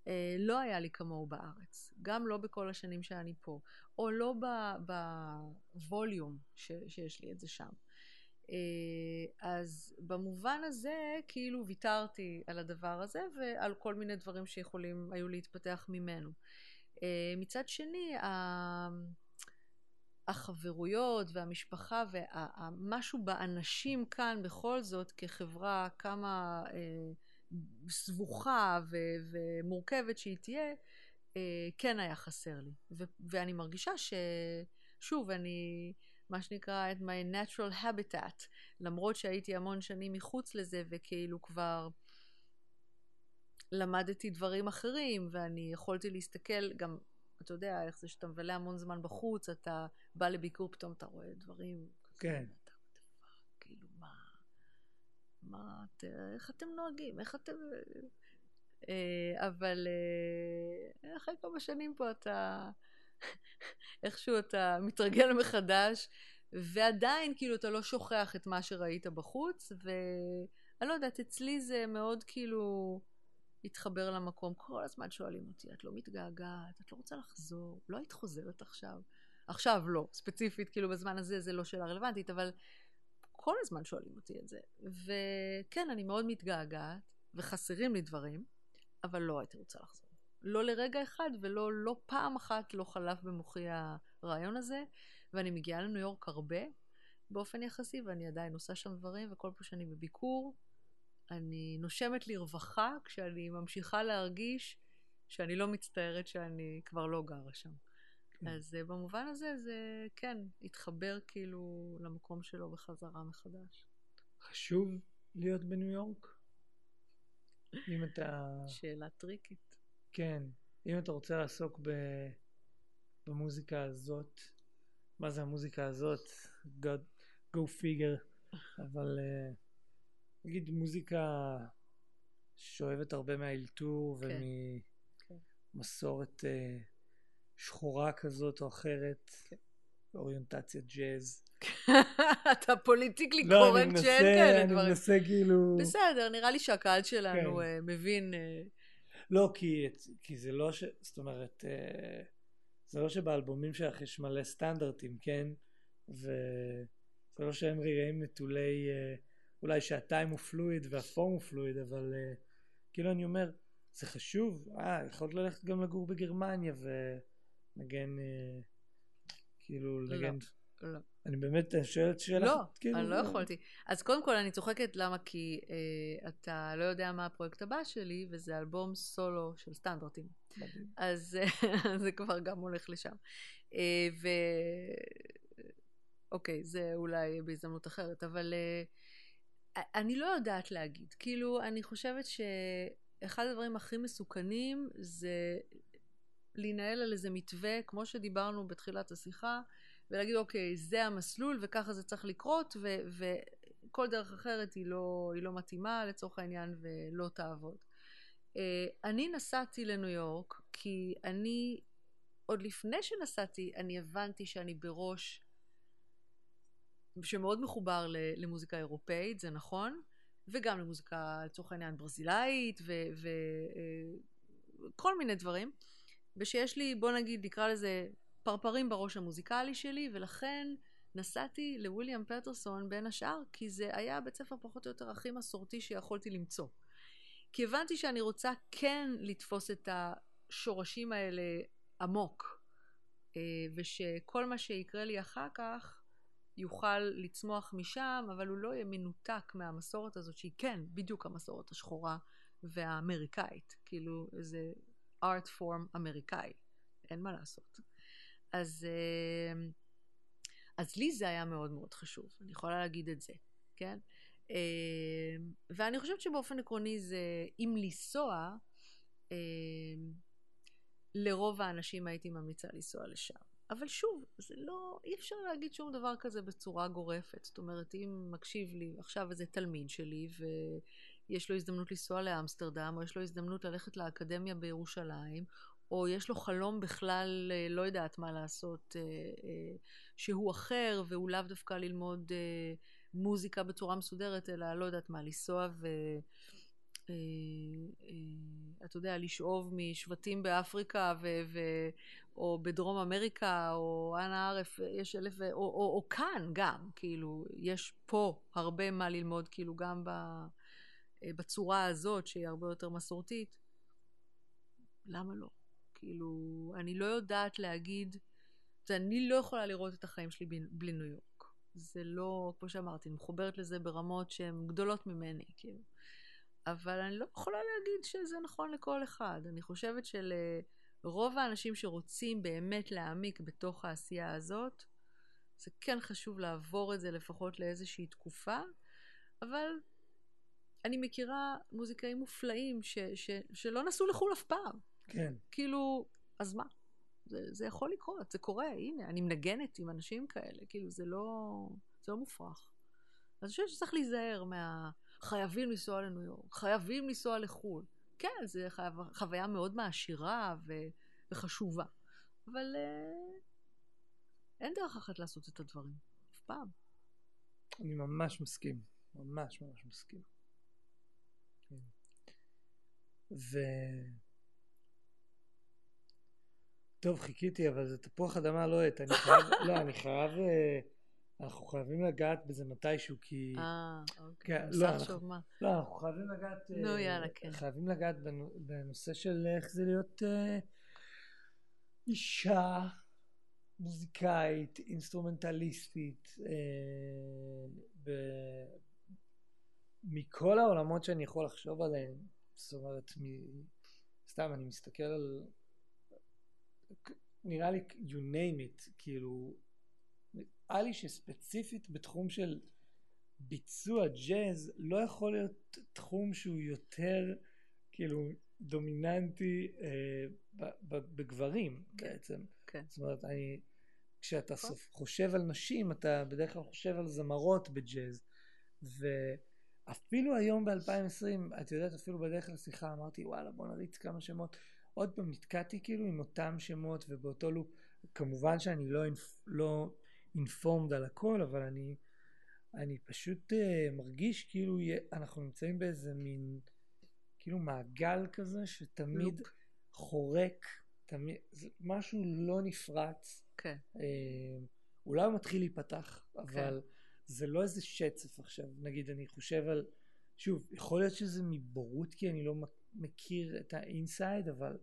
אה, לא היה לי כמוהו בארץ, גם לא בכל השנים שאני פה, או לא בווליום ש, שיש לי את זה שם. אה, אז במובן הזה, כאילו ויתרתי על הדבר הזה ועל כל מיני דברים שיכולים היו להתפתח ממנו. אה, מצד שני, החברויות והמשפחה ומשהו באנשים כאן בכל זאת כחברה כמה אה, סבוכה ומורכבת שהיא תהיה, כן היה חסר לי. ואני מרגישה ששוב, אני מה שנקרא את my natural habitat, למרות שהייתי המון שנים מחוץ לזה וכאילו כבר למדתי דברים אחרים ואני יכולתי להסתכל גם אתה יודע, איך זה שאתה מבלה המון זמן בחוץ, אתה בא לביקור, פתאום אתה רואה דברים. כן. אתה, כאילו, מה, מה, את, איך אתם נוהגים, איך אתם... אה, אבל אה, אחרי כמה שנים פה אתה, איכשהו אתה מתרגל מחדש, ועדיין כאילו אתה לא שוכח את מה שראית בחוץ, ואני לא יודעת, אצלי זה מאוד כאילו התחבר למקום. כל הזמן שואלים אותי, את לא מתגעגעת, את לא רוצה לחזור, לא היית חוזרת עכשיו. עכשיו לא, ספציפית, כאילו בזמן הזה זה לא שאלה רלוונטית, אבל כל הזמן שואלים אותי את זה. וכן, אני מאוד מתגעגעת, וחסרים לי דברים. אבל לא הייתי רוצה לחזור. לא לרגע אחד ולא לא פעם אחת לא חלף במוחי הרעיון הזה, ואני מגיעה לניו יורק הרבה באופן יחסי, ואני עדיין עושה שם דברים, וכל פעם שאני בביקור, אני נושמת לרווחה כשאני ממשיכה להרגיש שאני לא מצטערת שאני כבר לא גרה שם. כן. אז uh, במובן הזה זה כן, התחבר כאילו למקום שלו בחזרה מחדש. חשוב להיות בניו יורק? אם אתה... שאלה טריקית. כן, אם אתה רוצה לעסוק ב... במוזיקה הזאת, מה זה המוזיקה הזאת? God, go figure, אבל uh, נגיד מוזיקה שואבת הרבה מהאלתור כן. וממסורת uh, שחורה כזאת או אחרת, כן. אוריינטציה ג'אז. אתה פוליטיקלי לא, קורקט שאין כאלה דברים. לא, אני מנסה כאילו... בסדר, נראה לי שהקהל שלנו כן. uh, מבין... Uh... לא, כי, כי זה לא ש... זאת אומרת, uh, זה לא שבאלבומים שלך יש מלא סטנדרטים, כן? וזה לא שהם רגעים נטולי... Uh, אולי שהטיים הוא פלואיד והפורם הוא פלואיד, אבל uh, כאילו אני אומר, זה חשוב. אה, יכולת ללכת גם לגור בגרמניה ונגן... כאילו, לא. לגן... לא. אני באמת שואלת שאלה. לא, כאילו, אני לא יכולתי. אז קודם כל אני צוחקת, למה? כי אה, אתה לא יודע מה הפרויקט הבא שלי, וזה אלבום סולו של סטנדרטים. אז זה כבר גם הולך לשם. אה, ו... אוקיי, זה אולי בהזדמנות אחרת, אבל אה, אני לא יודעת להגיד. כאילו, אני חושבת שאחד הדברים הכי מסוכנים זה להנהל על איזה מתווה, כמו שדיברנו בתחילת השיחה, ולהגיד אוקיי זה המסלול וככה זה צריך לקרות ו- וכל דרך אחרת היא לא, היא לא מתאימה לצורך העניין ולא תעבוד. Uh, אני נסעתי לניו יורק כי אני עוד לפני שנסעתי אני הבנתי שאני בראש שמאוד מחובר למוזיקה אירופאית זה נכון וגם למוזיקה לצורך העניין ברזילאית וכל אה, מיני דברים ושיש לי בוא נגיד נקרא לזה פרפרים בראש המוזיקלי שלי, ולכן נסעתי לוויליאם פטרסון בין השאר, כי זה היה הבית ספר פחות או יותר הכי מסורתי שיכולתי למצוא. כי הבנתי שאני רוצה כן לתפוס את השורשים האלה עמוק, אה, ושכל מה שיקרה לי אחר כך יוכל לצמוח משם, אבל הוא לא יהיה מנותק מהמסורת הזאת, שהיא כן בדיוק המסורת השחורה והאמריקאית, כאילו איזה ארט פורם אמריקאי, אין מה לעשות. אז, אמ, אז לי זה היה מאוד מאוד חשוב, אני יכולה להגיד את זה, כן? אמ, ואני חושבת שבאופן עקרוני זה, אם לנסוע, אמ, לרוב האנשים הייתי ממליצה לנסוע לשם. אבל שוב, זה לא, אי אפשר להגיד שום דבר כזה בצורה גורפת. זאת אומרת, אם מקשיב לי עכשיו איזה תלמיד שלי ויש לו הזדמנות לנסוע לאמסטרדם, או יש לו הזדמנות ללכת לאקדמיה בירושלים, או יש לו חלום בכלל, אה, לא יודעת מה לעשות, אה, אה, שהוא אחר, והוא לאו דווקא ללמוד מוזיקה בצורה מסודרת, אלא לא יודעת מה, לנסוע ו... אתה יודע, לשאוב משבטים באפריקה ו... ו... או בדרום אמריקה, או אנה ערף, יש אלף, או, או, או כאן גם, כאילו, יש פה הרבה מה ללמוד, כאילו, גם ב... בצורה הזאת, שהיא הרבה יותר מסורתית. למה לא? כאילו, אני לא יודעת להגיד, אני לא יכולה לראות את החיים שלי בלי ניו יורק. זה לא, כמו שאמרתי, אני מחוברת לזה ברמות שהן גדולות ממני, כאילו. אבל אני לא יכולה להגיד שזה נכון לכל אחד. אני חושבת שלרוב האנשים שרוצים באמת להעמיק בתוך העשייה הזאת, זה כן חשוב לעבור את זה לפחות לאיזושהי תקופה, אבל אני מכירה מוזיקאים מופלאים ש, ש, שלא נסעו לחו"ל אף פעם. כן. כאילו, אז מה? זה, זה יכול לקרות, זה קורה, הנה, אני מנגנת עם אנשים כאלה, כאילו, זה לא, זה לא מופרך. אז אני חושבת שצריך להיזהר מה... חייבים לנסוע לניו יורק, חייבים לנסוע לחו"ל. כן, זו חו... חוויה מאוד מעשירה ו... וחשובה, אבל uh, אין דרך אחת לעשות את הדברים, אף פעם. אני ממש מסכים, ממש ממש מסכים. כן. ו... טוב, חיכיתי, אבל זה תפוח אדמה לוהט. אני חייב, לא, אני חייב, אה, אנחנו חייבים לגעת בזה מתישהו, כי... אה, אוקיי. כן, ניסה לא, לחשוב אנחנו- מה. לא, אנחנו חייבים לגעת... נו, אה, יאללה, כן. חייבים לגעת בנו- בנושא של איך זה להיות אה, אישה מוזיקאית, אינסטרומנטליסטית, מכל העולמות שאני יכול לחשוב עליהם. זאת אומרת, מ- סתם, אני מסתכל על... נראה לי, you name it, כאילו, נראה לי שספציפית בתחום של ביצוע ג'אז לא יכול להיות תחום שהוא יותר כאילו דומיננטי אה, ב- ב- בגברים כן, בעצם. כן. זאת אומרת, אני, כשאתה נכון. סוף, חושב על נשים, אתה בדרך כלל חושב על זמרות בג'אז. ואפילו היום ב-2020, את יודעת, אפילו בדרך לשיחה אמרתי, וואלה, בוא נריץ כמה שמות. עוד פעם נתקעתי כאילו עם אותם שמות ובאותו לופ. כמובן שאני לא, אינפ, לא אינפורמד על הכל, אבל אני, אני פשוט uh, מרגיש כאילו יה- אנחנו נמצאים באיזה מין, כאילו מעגל כזה שתמיד לופ. חורק, תמיד, משהו לא נפרץ. כן, אה, אולי הוא מתחיל להיפתח, אבל זה לא איזה שצף עכשיו. נגיד, אני חושב על, שוב, יכול להיות שזה מבורות כי אני לא מכיר את ה inside, אבל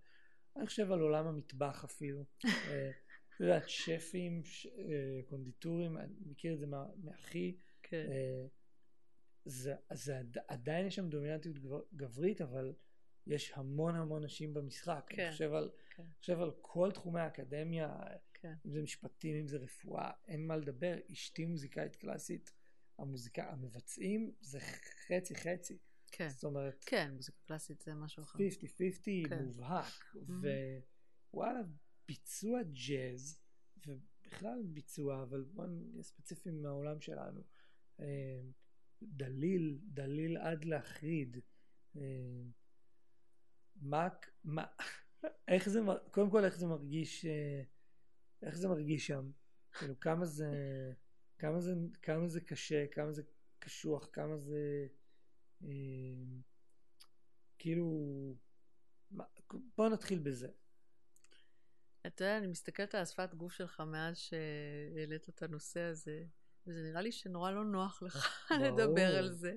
אני חושב על עולם המטבח אפילו. אה, אתה יודע, שפים, אה, קונדיטורים, אני מכיר את זה מאחי. כן. אה, זה, זה עד- עדיין יש שם דומיננטיות גבר- גברית, אבל יש המון המון נשים במשחק. כן, אני חושב על, כן. חושב על כל תחומי האקדמיה, כן. אם זה משפטים, אם זה רפואה, אין מה לדבר. אשתי מוזיקאית קלאסית, המוזיקה, המבצעים זה חצי חצי. כן. זאת אומרת, כן, מוזיקה קלאסית זה משהו אחר. 50-50 כן. מובהק. ווואלה, ביצוע ג'אז, ובכלל ביצוע, אבל בואו נהיה ספציפיים מהעולם שלנו. אה, דליל, דליל עד להחריד. אה, מה, מה, איך זה, קודם כל איך זה מרגיש, אה, איך זה מרגיש שם? כאילו כמה זה, כמה זה, כמה זה קשה, כמה זה קשוח, כמה זה, כאילו, מה- בוא נתחיל בזה. אתה יודע, אני מסתכלת על השפת גוף שלך מאז שהעלית את הנושא הזה, וזה נראה לי שנורא לא נוח לך. לדבר על זה.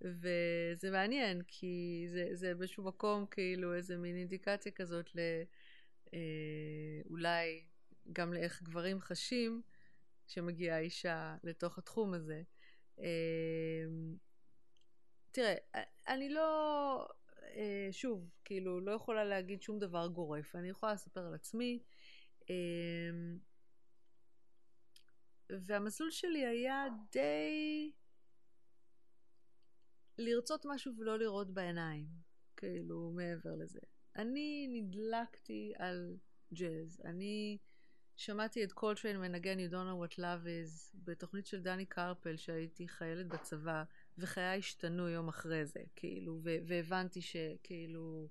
וזה מעניין, כי זה, זה באיזשהו מקום כאילו איזה מין אינדיקציה כזאת ל... אה, אולי גם לאיך גברים חשים כשמגיעה אישה לתוך התחום הזה. אה, תראה, אני לא, אה, שוב, כאילו, לא יכולה להגיד שום דבר גורף. אני יכולה לספר על עצמי. אה, והמסלול שלי היה די לרצות משהו ולא לראות בעיניים, כאילו, מעבר לזה. אני נדלקתי על ג'אז. אני שמעתי את קולטריין מנגן You Don't Know What Love Is בתוכנית של דני קרפל שהייתי חיילת בצבא, וחיי השתנו יום אחרי זה, כאילו, והבנתי שכאילו...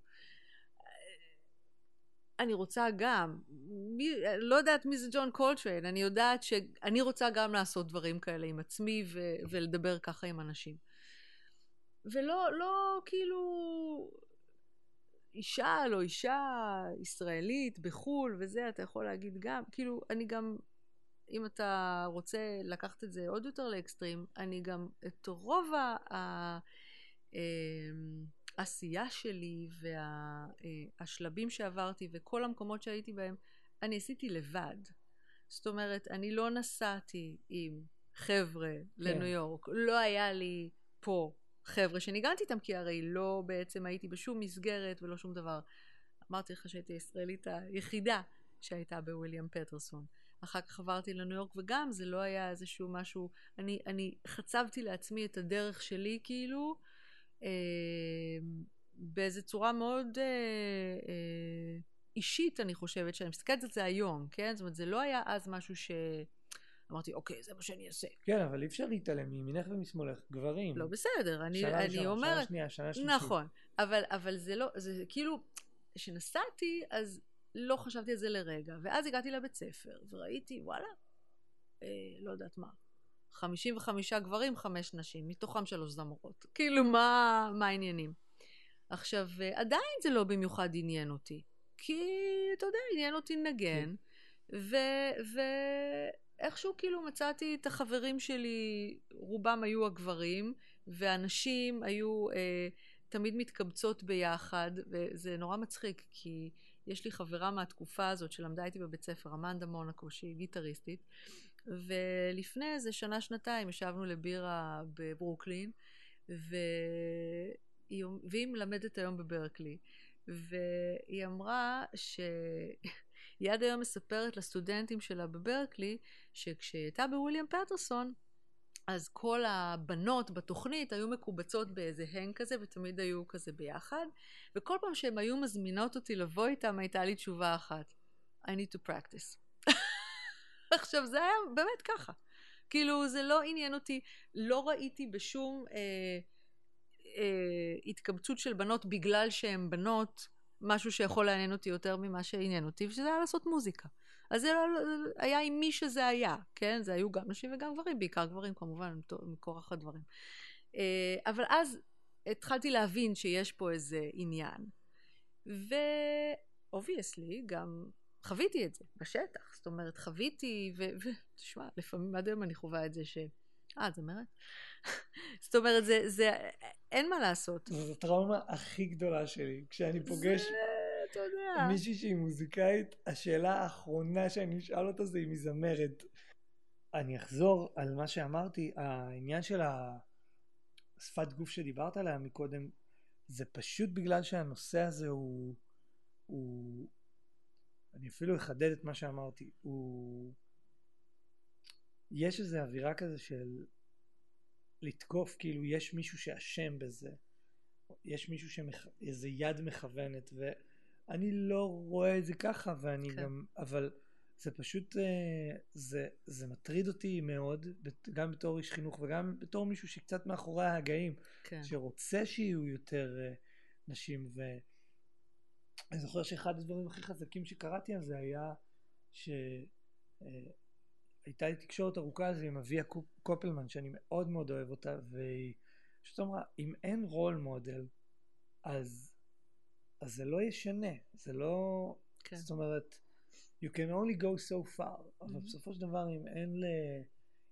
אני רוצה גם, מי, לא יודעת מי זה ג'ון קולטריין, אני יודעת שאני רוצה גם לעשות דברים כאלה עם עצמי ו- ולדבר ככה עם אנשים. ולא, לא כאילו אישה, לא אישה ישראלית בחו"ל וזה, אתה יכול להגיד גם, כאילו, אני גם, אם אתה רוצה לקחת את זה עוד יותר לאקסטרים, אני גם את רוב אמ, העשייה שלי והשלבים שעברתי וכל המקומות שהייתי בהם, אני עשיתי לבד. זאת אומרת, אני לא נסעתי עם חבר'ה לניו יורק, לא היה לי פה חבר'ה שניגנתי איתם, כי הרי לא בעצם הייתי בשום מסגרת ולא שום דבר. אמרתי לך שהייתי הישראלית היחידה שהייתה בוויליאם פטרסון. אחר כך עברתי לניו יורק, וגם זה לא היה איזשהו משהו, אני, אני חצבתי לעצמי את הדרך שלי כאילו, אה, באיזו צורה מאוד אה, אה, אישית, אני חושבת, שאני מסתכלת על זה היום, כן? זאת אומרת, זה לא היה אז משהו ש... אמרתי, אוקיי, זה מה שאני אעשה. כן, אבל אי אפשר להתעלם מימינך ומשמאלך, גברים. לא בסדר, אני, שנה אני ראשונה, אומרת... שנה שנייה, שנה שלישית. נכון, אבל, אבל זה לא, זה כאילו, כשנסעתי, אז לא חשבתי על זה לרגע, ואז הגעתי לבית ספר, וראיתי, וואלה, אה, לא יודעת מה, 55 גברים, חמש נשים, מתוכם שלוש זמרות. כאילו, מה, מה העניינים? עכשיו, אה, עדיין זה לא במיוחד עניין אותי, כי, אתה יודע, עניין אותי לנגן, ו... ו... כאילו מצאתי את החברים שלי, רובם היו הגברים, והנשים היו אה, תמיד מתקבצות ביחד, וזה נורא מצחיק, כי יש לי חברה מהתקופה הזאת שלמדה איתי בבית ספר, אמנדה מונקו, שהיא גיטריסטית, ולפני איזה שנה-שנתיים ישבנו לבירה בברוקלין, והיא, והיא מלמדת היום בברקלי, והיא אמרה ש... היא עד היום מספרת לסטודנטים שלה בברקלי, שכשהיא הייתה בוויליאם פטרסון, אז כל הבנות בתוכנית היו מקובצות באיזה הנג כזה, ותמיד היו כזה ביחד, וכל פעם שהן היו מזמינות אותי לבוא איתם, הייתה לי תשובה אחת, I need to practice. עכשיו, זה היה באמת ככה. כאילו, זה לא עניין אותי, לא ראיתי בשום אה, אה, התקבצות של בנות בגלל שהן בנות, משהו שיכול לעניין אותי יותר ממה שעניין אותי, ושזה היה לעשות מוזיקה. אז זה לא, היה עם מי שזה היה, כן? זה היו גם נשים וגם גברים, בעיקר גברים כמובן, מכורח הדברים. אה, אבל אז התחלתי להבין שיש פה איזה עניין. ו obviously, גם חוויתי את זה בשטח. זאת אומרת, חוויתי, ותשמע, לפעמים עד היום אני חווה את זה ש... אה, את זמרת? זאת אומרת, זה, זה, אין מה לעשות. זו הטראומה הכי גדולה שלי. כשאני פוגש זה, אתה יודע. מישהי שהיא מוזיקאית, השאלה האחרונה שאני אשאל אותה זה אם היא זמרת. אני אחזור על מה שאמרתי, העניין של השפת גוף שדיברת עליה מקודם, זה פשוט בגלל שהנושא הזה הוא, הוא אני אפילו אחדד את מה שאמרתי, הוא... יש איזו אווירה כזה של לתקוף, כאילו יש מישהו שאשם בזה, יש מישהו שמח... איזה יד מכוונת, ואני לא רואה את זה ככה, ואני כן. גם, אבל זה פשוט, אה, זה, זה מטריד אותי מאוד, גם בתור איש חינוך וגם בתור מישהו שקצת מאחורי ההגאים, כן. שרוצה שיהיו יותר אה, נשים, ו... אני זוכר שאחד הדברים הכי חזקים שקראתי על זה היה שהייתה לי תקשורת ארוכה על זה עם אביה קופלמן שאני מאוד מאוד אוהב אותה והיא פשוט אמרה אם אין רול מודל אז, אז זה לא ישנה זה לא כן. זאת אומרת you can only go so far mm-hmm. אבל בסופו של דבר אם אין ל...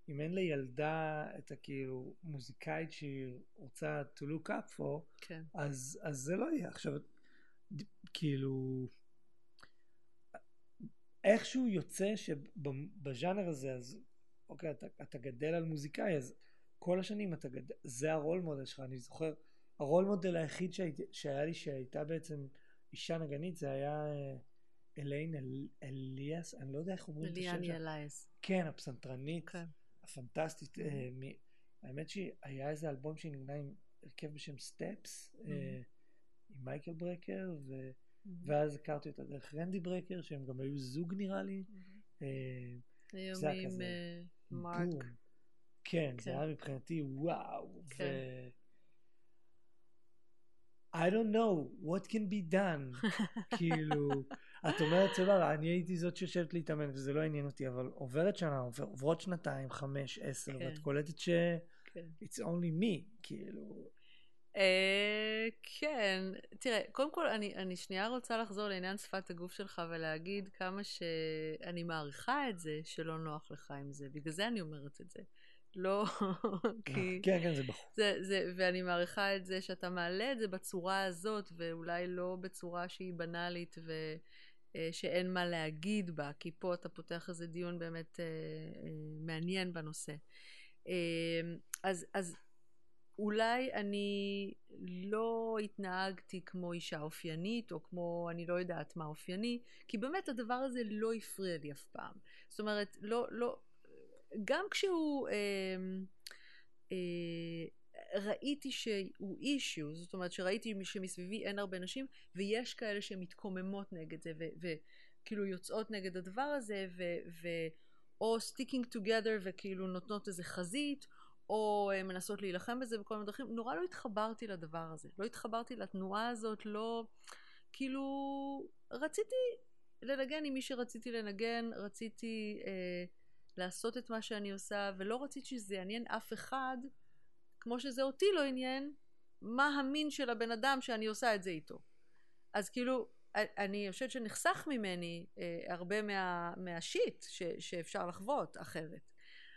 אם אין לילדה את הכאילו מוזיקאית שהיא רוצה to look up for, כן. אז, אז זה לא יהיה. עכשיו, כאילו איכשהו יוצא שבז'אנר הזה אז אוקיי אתה, אתה גדל על מוזיקאי אז כל השנים אתה גדל זה הרול מודל שלך אני זוכר הרול מודל היחיד שהיה לי שהייתה בעצם אישה נגנית זה היה אה, אליין אל, אליאס אני לא יודע איך אומרים את השם אליאני אלייס כן הפסנתרנית כן. הפנטסטית. אה, מ, האמת שהיה איזה אלבום שהיא נגנה עם הרכב בשם סטפס mm-hmm. אה, עם מייקל ברקר, ו... mm-hmm. ואז הכרתי אותה דרך רנדי ברקר, שהם גם היו זוג נראה לי. Mm-hmm. היום עם אה, מרק. כן, זה כן. היה מבחינתי וואו. כן. ו... I don't know what can be done. כאילו, את אומרת, סבבה, אני הייתי זאת שיושבת להתאמן וזה לא עניין אותי, אבל עוברת שנה, עובר, עוברות שנתיים, חמש, עשר, כן. ואת קולטת ש... כן. it's only me, כאילו. אה, כן, תראה, קודם כל אני, אני שנייה רוצה לחזור לעניין שפת הגוף שלך ולהגיד כמה שאני מעריכה את זה שלא נוח לך עם זה, בגלל זה אני אומרת את זה. לא, כי... כן, כן, זה בחור. זה, זה, ואני מעריכה את זה שאתה מעלה את זה בצורה הזאת, ואולי לא בצורה שהיא בנאלית ושאין אה, מה להגיד בה, כי פה אתה פותח איזה דיון באמת אה, אה, מעניין בנושא. אה, אז, אז אולי אני לא התנהגתי כמו אישה אופיינית, או כמו אני לא יודעת מה אופייני, כי באמת הדבר הזה לא הפריע לי אף פעם. זאת אומרת, לא, לא, גם כשהוא, אה, אה, ראיתי שהוא אישיו, זאת אומרת שראיתי שמסביבי אין הרבה נשים, ויש כאלה שמתקוממות נגד זה, וכאילו יוצאות נגד הדבר הזה, ו... ו או sticking together וכאילו נותנות איזה חזית, או אה, מנסות להילחם בזה בכל מיני דרכים. נורא לא התחברתי לדבר הזה. לא התחברתי לתנועה הזאת, לא... כאילו, רציתי לנגן עם מי שרציתי לנגן, רציתי אה, לעשות את מה שאני עושה, ולא רציתי שזה יעניין אף אחד, כמו שזה אותי לא עניין, מה המין של הבן אדם שאני עושה את זה איתו. אז כאילו, אני חושבת שנחסך ממני אה, הרבה מה, מהשיט ש, שאפשר לחוות אחרת.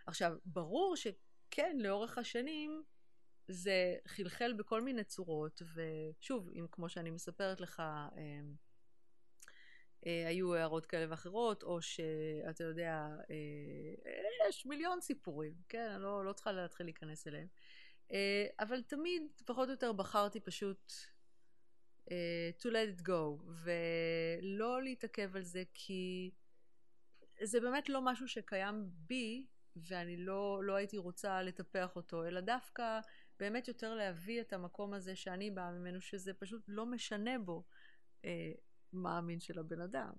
עכשיו, ברור שכן, לאורך השנים זה חלחל בכל מיני צורות, ושוב, אם כמו שאני מספרת לך, אה, היו הערות כאלה ואחרות, או שאתה יודע, אה, יש מיליון סיפורים, כן? אני לא, לא צריכה להתחיל להיכנס אליהם. אה, אבל תמיד, פחות או יותר, בחרתי פשוט uh, to let it go, ולא להתעכב על זה, כי זה באמת לא משהו שקיים בי, ואני לא, לא הייתי רוצה לטפח אותו, אלא דווקא באמת יותר להביא את המקום הזה שאני באה ממנו, שזה פשוט לא משנה בו uh, מה המין של הבן אדם.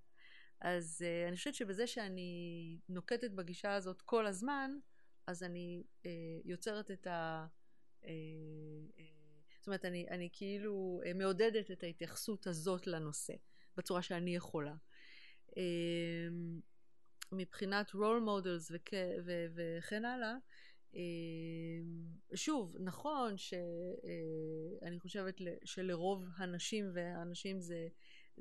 אז uh, אני חושבת שבזה שאני נוקטת בגישה הזאת כל הזמן, אז אני uh, יוצרת את ה... Uh, uh, זאת אומרת, אני, אני כאילו אה, מעודדת את ההתייחסות הזאת לנושא, בצורה שאני יכולה. אמ, מבחינת role models וכ, ו, וכן הלאה, אמ, שוב, נכון שאני אה, חושבת שלרוב הנשים והאנשים זה,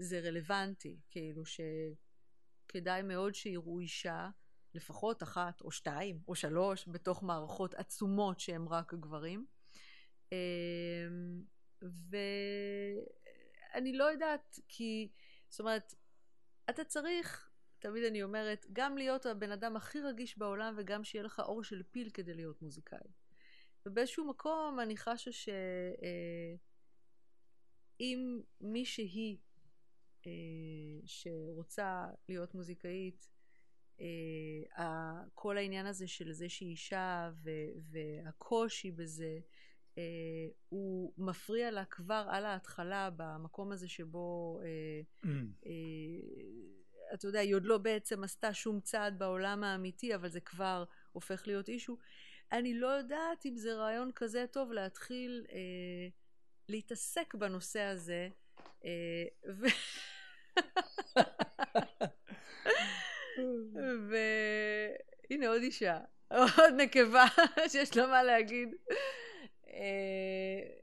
זה רלוונטי, כאילו שכדאי מאוד שיראו אישה, לפחות אחת או שתיים או שלוש, בתוך מערכות עצומות שהן רק גברים. אמ, ואני לא יודעת, כי, זאת אומרת, אתה צריך, תמיד אני אומרת, גם להיות הבן אדם הכי רגיש בעולם וגם שיהיה לך אור של פיל כדי להיות מוזיקאי. ובאיזשהו מקום אני חשה שאם אה, מישהי שרוצה להיות מוזיקאית, אה, כל העניין הזה של זה שהיא אישה והקושי בזה, אה, הוא מפריע לה כבר על ההתחלה במקום הזה שבו אה, mm. אה, אתה יודע, היא עוד לא בעצם עשתה שום צעד בעולם האמיתי, אבל זה כבר הופך להיות אישו. אני לא יודעת אם זה רעיון כזה טוב להתחיל אה, להתעסק בנושא הזה. אה, ו... והנה עוד אישה, עוד נקבה שיש לה מה להגיד. אה,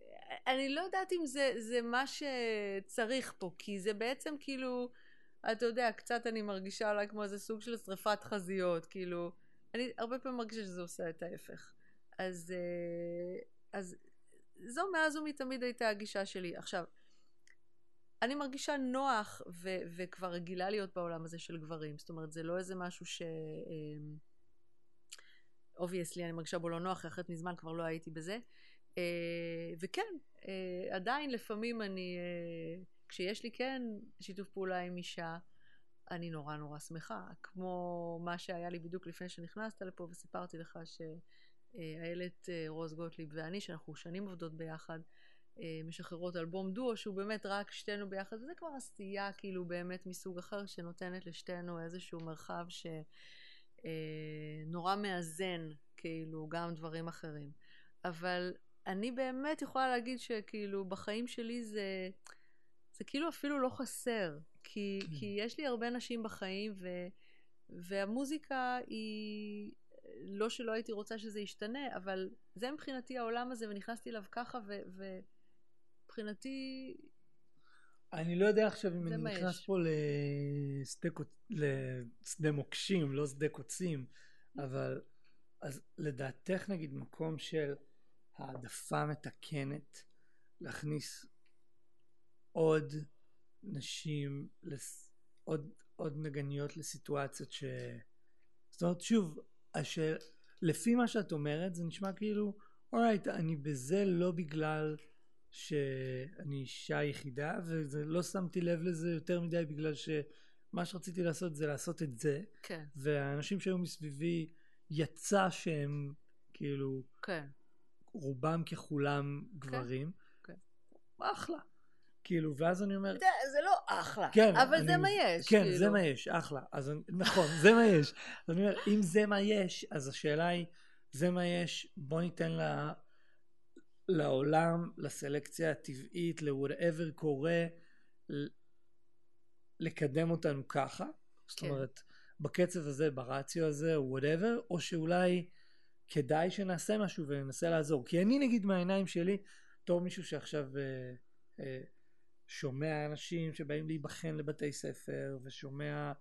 אני לא יודעת אם זה, זה מה שצריך פה, כי זה בעצם כאילו, אתה יודע, קצת אני מרגישה אולי כמו איזה סוג של שריפת חזיות, כאילו, אני הרבה פעמים מרגישה שזה עושה את ההפך. אז, אה, אז זו מאז ומתמיד הייתה הגישה שלי. עכשיו, אני מרגישה נוח ו- וכבר רגילה להיות בעולם הזה של גברים, זאת אומרת, זה לא איזה משהו ש... obviously אה, אני מרגישה בו לא נוח, אחרת מזמן כבר לא הייתי בזה. אה, וכן, אה, עדיין לפעמים אני, אה, כשיש לי כן שיתוף פעולה עם אישה, אני נורא נורא שמחה, כמו מה שהיה לי בדיוק לפני שנכנסת לפה וסיפרתי לך שאיילת רוז גוטליב ואני, שאנחנו שנים עובדות ביחד, משחררות אלבום דואו שהוא באמת רק שתינו ביחד, וזה כבר עשייה כאילו באמת מסוג אחר שנותנת לשתינו איזשהו מרחב שנורא מאזן כאילו גם דברים אחרים. אבל אני באמת יכולה להגיד שכאילו בחיים שלי זה, זה כאילו אפילו לא חסר, כי, כן. כי יש לי הרבה נשים בחיים ו, והמוזיקה היא, לא שלא הייתי רוצה שזה ישתנה, אבל זה מבחינתי העולם הזה ונכנסתי אליו ככה ומבחינתי... אני לא יודע עכשיו אם אני נכנס פה לשדה, לשדה מוקשים, לא שדה קוצים, אבל אז לדעתך נגיד מקום של העדפה מתקנת להכניס עוד נשים, לס... עוד, עוד נגניות לסיטואציות ש... זאת אומרת שוב, השאל... לפי מה שאת אומרת זה נשמע כאילו אורייט אני בזה לא בגלל שאני אישה יחידה וזה לא שמתי לב לזה יותר מדי בגלל שמה שרציתי לעשות זה לעשות את זה כן. והאנשים שהיו מסביבי יצא שהם כאילו כן. רובם ככולם גברים. כן. אחלה. כאילו, ואז אני אומר, יודע, זה לא אחלה, כן, אבל אני- זה מה יש. כן, כאילו. זה מה יש, אחלה. אז אני- נכון, זה מה יש. אז אני אומר, אם זה מה יש, אז השאלה היא, זה מה יש, בוא ניתן לה, לעולם, לסלקציה הטבעית, ל-whatever קורה, לקדם אותנו ככה. זאת כן. אומרת, בקצב הזה, ברציו הזה, או whatever, או שאולי כדאי שנעשה משהו וננסה לעזור. כי אני נגיד מהעיניים שלי, בתור מישהו שעכשיו אה, אה, שומע אנשים שבאים להיבחן לבתי ספר, ושומע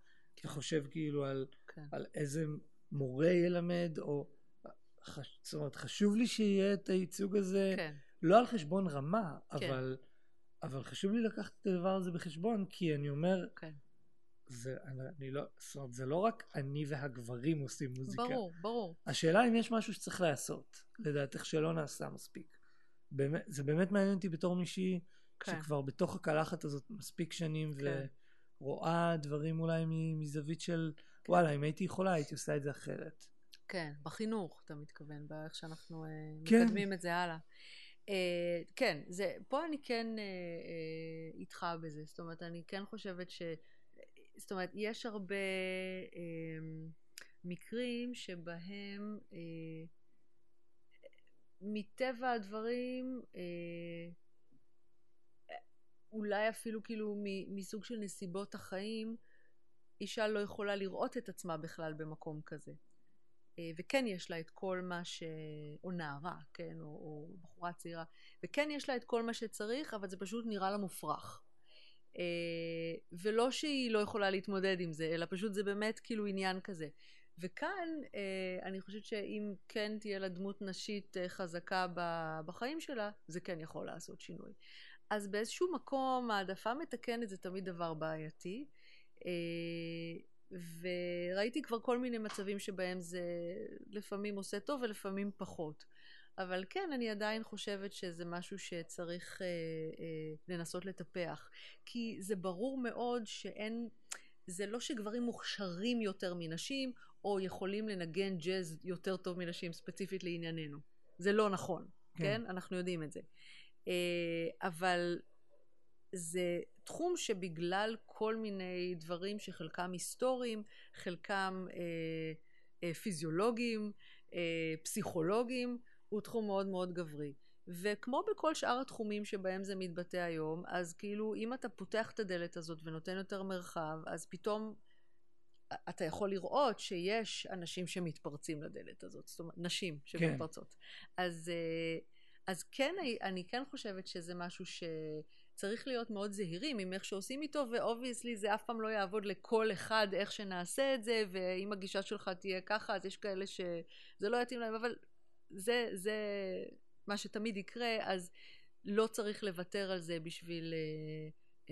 וחושב כאילו על, כן. על איזה מורה ילמד, או... חש- זאת אומרת, חשוב לי שיהיה את הייצוג הזה, כן, לא על חשבון רמה, כן. אבל, אבל חשוב לי לקחת את הדבר הזה בחשבון, כי אני אומר, כן. זה, אני, אני לא, זאת אומרת, זה לא רק אני והגברים עושים מוזיקה. ברור, ברור. השאלה אם יש משהו שצריך לעשות, לדעתך שלא נעשה מספיק. באמת, זה באמת מעניין אותי בתור מישהי כן. שכבר בתוך הקלחת הזאת מספיק שנים כן. ורואה דברים אולי מזווית של וואלה אם הייתי יכולה הייתי עושה את זה אחרת. כן, בחינוך אתה מתכוון, באיך שאנחנו אה, כן. מקדמים את זה הלאה. אה, כן, זה, פה אני כן אה, איתך בזה, זאת אומרת, אני כן חושבת ש... זאת אומרת, יש הרבה אה, מקרים שבהם מטבע הדברים, אולי אפילו כאילו מסוג של נסיבות החיים, אישה לא יכולה לראות את עצמה בכלל במקום כזה. אה, וכן יש לה את כל מה ש... או נערה, כן, או, או בחורה צעירה, וכן יש לה את כל מה שצריך, אבל זה פשוט נראה לה מופרך. אה, ולא שהיא לא יכולה להתמודד עם זה, אלא פשוט זה באמת כאילו עניין כזה. וכאן אה, אני חושבת שאם כן תהיה לה דמות נשית חזקה בחיים שלה, זה כן יכול לעשות שינוי. אז באיזשהו מקום העדפה מתקנת זה תמיד דבר בעייתי. וראיתי כבר כל מיני מצבים שבהם זה לפעמים עושה טוב ולפעמים פחות. אבל כן, אני עדיין חושבת שזה משהו שצריך אה, אה, לנסות לטפח. כי זה ברור מאוד שאין, זה לא שגברים מוכשרים יותר מנשים, או יכולים לנגן ג'אז יותר טוב מנשים, ספציפית לענייננו. זה לא נכון. כן? כן? אנחנו יודעים את זה. אה, אבל זה תחום שבגלל כל מיני דברים שחלקם היסטוריים, חלקם אה, אה, פיזיולוגיים, אה, פסיכולוגיים, הוא תחום מאוד מאוד גברי. וכמו בכל שאר התחומים שבהם זה מתבטא היום, אז כאילו אם אתה פותח את הדלת הזאת ונותן יותר מרחב, אז פתאום אתה יכול לראות שיש אנשים שמתפרצים לדלת הזאת, זאת אומרת, נשים שמתפרצות. כן. אז, אה, אז כן, אני כן חושבת שזה משהו שצריך להיות מאוד זהירים עם איך שעושים איתו, ו obviously זה אף פעם לא יעבוד לכל אחד איך שנעשה את זה, ואם הגישה שלך תהיה ככה, אז יש כאלה שזה לא יתאים להם, אבל זה, זה מה שתמיד יקרה, אז לא צריך לוותר על זה בשביל... Uh,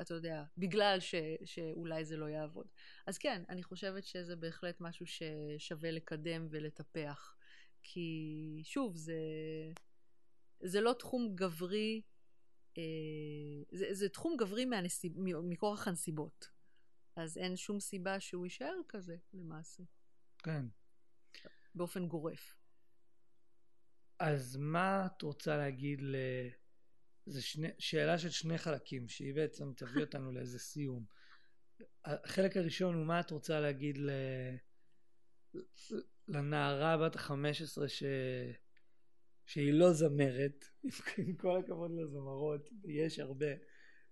אתה יודע, בגלל ש, שאולי זה לא יעבוד. אז כן, אני חושבת שזה בהחלט משהו ששווה לקדם ולטפח. כי שוב, זה, זה לא תחום גברי, זה, זה תחום גברי מהנסיב, מכורח הנסיבות. אז אין שום סיבה שהוא יישאר כזה, למעשה. כן. באופן גורף. אז מה את רוצה להגיד ל... זו שני... שאלה של שני חלקים, שהיא בעצם תביא אותנו לאיזה סיום. החלק הראשון הוא מה את רוצה להגיד ל... לנערה בת ה-15 ש... שהיא לא זמרת, עם כל הכבוד לזמרות, ויש הרבה,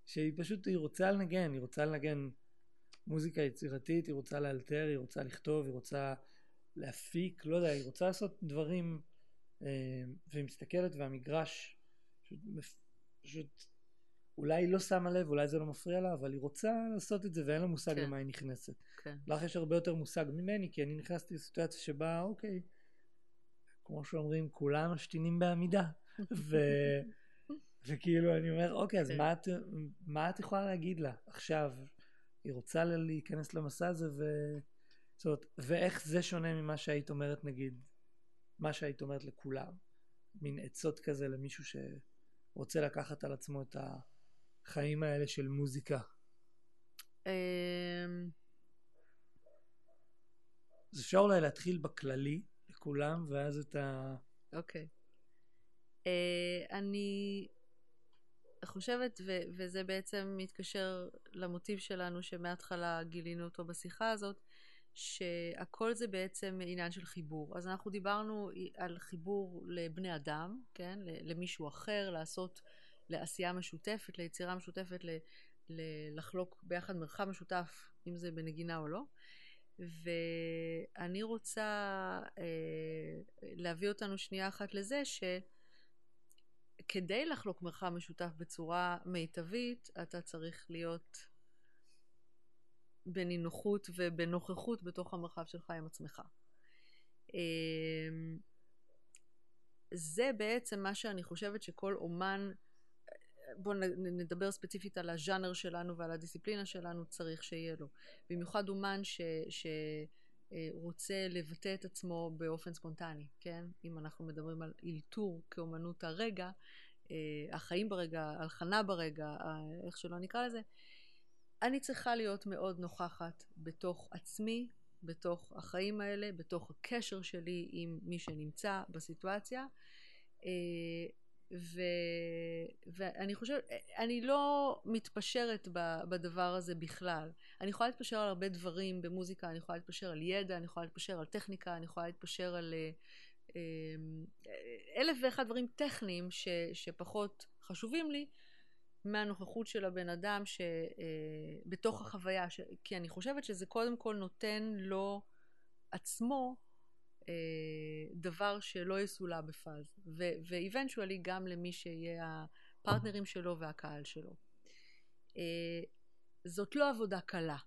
שהיא פשוט, היא רוצה לנגן, היא רוצה לנגן מוזיקה יצירתית, היא רוצה לאלתר, היא רוצה לכתוב, היא רוצה להפיק, לא יודע, היא רוצה לעשות דברים, והיא מסתכלת והמגרש פשוט, פשוט אולי היא לא שמה לב, אולי זה לא מפריע לה, אבל היא רוצה לעשות את זה ואין לה מושג כן. למה היא נכנסת. כן. לך יש הרבה יותר מושג ממני, כי אני נכנסתי לסיטואציה שבה, אוקיי, כמו שאומרים, כולם משתינים בעמידה. ו... וכאילו אני אומר, אוקיי, אז כן. מה את, מה את יכולה להגיד לה עכשיו? היא רוצה להיכנס למסע הזה, ו... זאת אומרת, ואיך זה שונה ממה שהיית אומרת, נגיד, מה שהיית אומרת לכולם? מין עצות כזה למישהו שרוצה לקחת על עצמו את החיים האלה של מוזיקה. אמ, אז אפשר אולי להתחיל בכללי לכולם, ואז את ה... אוקיי. אה, אני חושבת, ו- וזה בעצם מתקשר למוטיב שלנו שמההתחלה גילינו אותו בשיחה הזאת, שהכל זה בעצם עניין של חיבור. אז אנחנו דיברנו על חיבור לבני אדם, כן? למישהו אחר, לעשות, לעשייה משותפת, ליצירה משותפת, ל- לחלוק ביחד מרחב משותף, אם זה בנגינה או לא. ואני רוצה אה, להביא אותנו שנייה אחת לזה שכדי לחלוק מרחב משותף בצורה מיטבית, אתה צריך להיות בנינוחות ובנוכחות בתוך המרחב שלך עם עצמך. אמ, זה בעצם מה שאני חושבת שכל אומן, בואו נדבר ספציפית על הז'אנר שלנו ועל הדיסציפלינה שלנו, צריך שיהיה לו. במיוחד אומן ש, שרוצה לבטא את עצמו באופן ספונטני, כן? אם אנחנו מדברים על אילתור כאומנות הרגע, אה, החיים ברגע, הלחנה ברגע, איך שלא נקרא לזה, אני צריכה להיות מאוד נוכחת בתוך עצמי, בתוך החיים האלה, בתוך הקשר שלי עם מי שנמצא בסיטואציה. ו, ואני חושבת, אני לא מתפשרת בדבר הזה בכלל. אני יכולה להתפשר על הרבה דברים במוזיקה, אני יכולה להתפשר על ידע, אני יכולה להתפשר על טכניקה, אני יכולה להתפשר על אה, אה, אלף ואחד דברים טכניים ש, שפחות חשובים לי, מהנוכחות של הבן אדם שבתוך אה, החוויה, ש... כי אני חושבת שזה קודם כל נותן לו עצמו דבר שלא יסולא בפאז, ואיבנטואלי גם למי שיהיה הפרטנרים שלו והקהל שלו. אה, זאת לא עבודה קלה,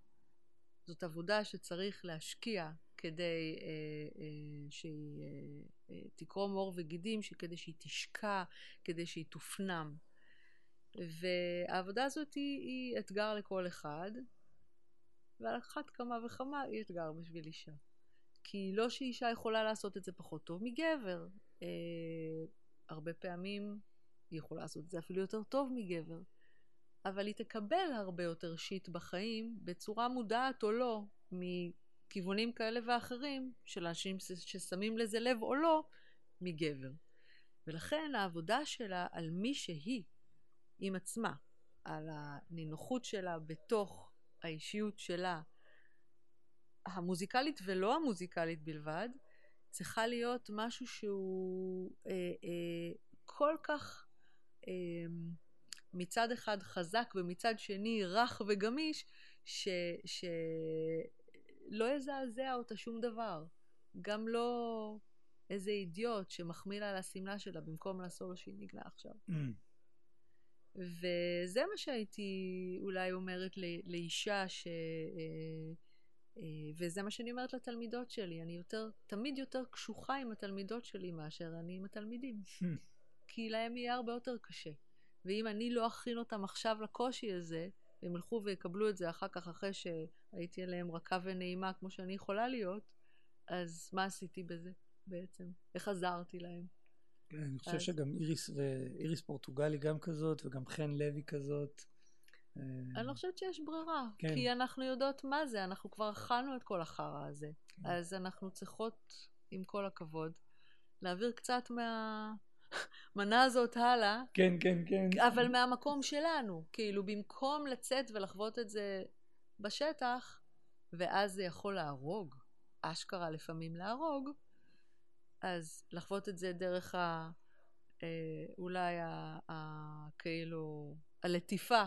זאת עבודה שצריך להשקיע כדי אה, אה, שהיא אה, אה, תקרום עור וגידים, כדי שהיא תשקע, כדי שהיא תופנם. והעבודה הזאת היא, היא אתגר לכל אחד, ועל אחת כמה וכמה היא אתגר בשביל אישה. כי לא שאישה יכולה לעשות את זה פחות טוב מגבר. אה, הרבה פעמים היא יכולה לעשות את זה אפילו יותר טוב מגבר. אבל היא תקבל הרבה יותר שיט בחיים, בצורה מודעת או לא, מכיוונים כאלה ואחרים, של אנשים ששמים לזה לב או לא, מגבר. ולכן העבודה שלה על מי שהיא, עם עצמה, על הנינוחות שלה בתוך האישיות שלה, המוזיקלית ולא המוזיקלית בלבד, צריכה להיות משהו שהוא אה, אה, כל כך אה, מצד אחד חזק ומצד שני רך וגמיש, ש, שלא יזעזע אותה שום דבר. גם לא איזה אידיוט שמחמיא לה על השמלה שלה במקום לעשות שהיא נגנה עכשיו. Mm. וזה מה שהייתי אולי אומרת לאישה ש... אה, וזה מה שאני אומרת לתלמידות שלי, אני יותר, תמיד יותר קשוחה עם התלמידות שלי מאשר אני עם התלמידים. Hmm. כי להם יהיה הרבה יותר קשה. ואם אני לא אכין אותם עכשיו לקושי הזה, הם ילכו ויקבלו את זה אחר כך, אחרי שהייתי עליהם רכה ונעימה כמו שאני יכולה להיות, אז מה עשיתי בזה בעצם? איך עזרתי להם? כן, אני חושב שגם איריס, איריס פורטוגלי גם כזאת, וגם חן לוי כזאת. אה, אני לא חושבת שיש ברירה, כן. כי אנחנו יודעות מה זה, אנחנו כבר אכלנו את כל החרא הזה. כן. אז אנחנו צריכות, עם כל הכבוד, להעביר קצת מהמנה הזאת הלאה. כן, כן, כן. אבל מהמקום שלנו. כאילו, במקום לצאת ולחוות את זה בשטח, ואז זה יכול להרוג, אשכרה לפעמים להרוג, אז לחוות את זה דרך ה... אה, אולי ה, ה, כאילו הלטיפה.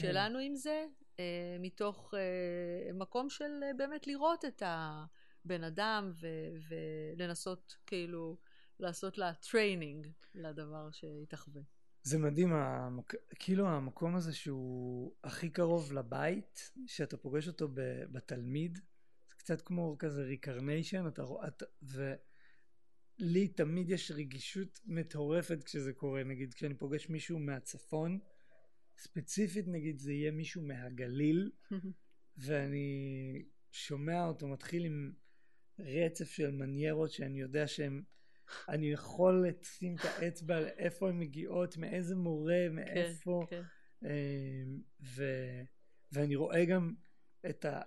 שלנו עם זה, אה, מתוך אה, מקום של אה, באמת לראות את הבן אדם ו, ולנסות כאילו לעשות לה training לדבר שהתאחווה. זה מדהים, המק... כאילו המקום הזה שהוא הכי קרוב לבית, שאתה פוגש אותו בתלמיד, זה קצת כמו כזה reincarnation, אתה רואה, ו... לי תמיד יש רגישות מטורפת כשזה קורה, נגיד כשאני פוגש מישהו מהצפון, ספציפית נגיד זה יהיה מישהו מהגליל, ואני שומע אותו מתחיל עם רצף של מניירות שאני יודע שהם, אני יכול לשים את האצבע על איפה הן מגיעות, מאיזה מורה, כן, מאיפה, כן, כן. ו, ואני רואה גם את, ה,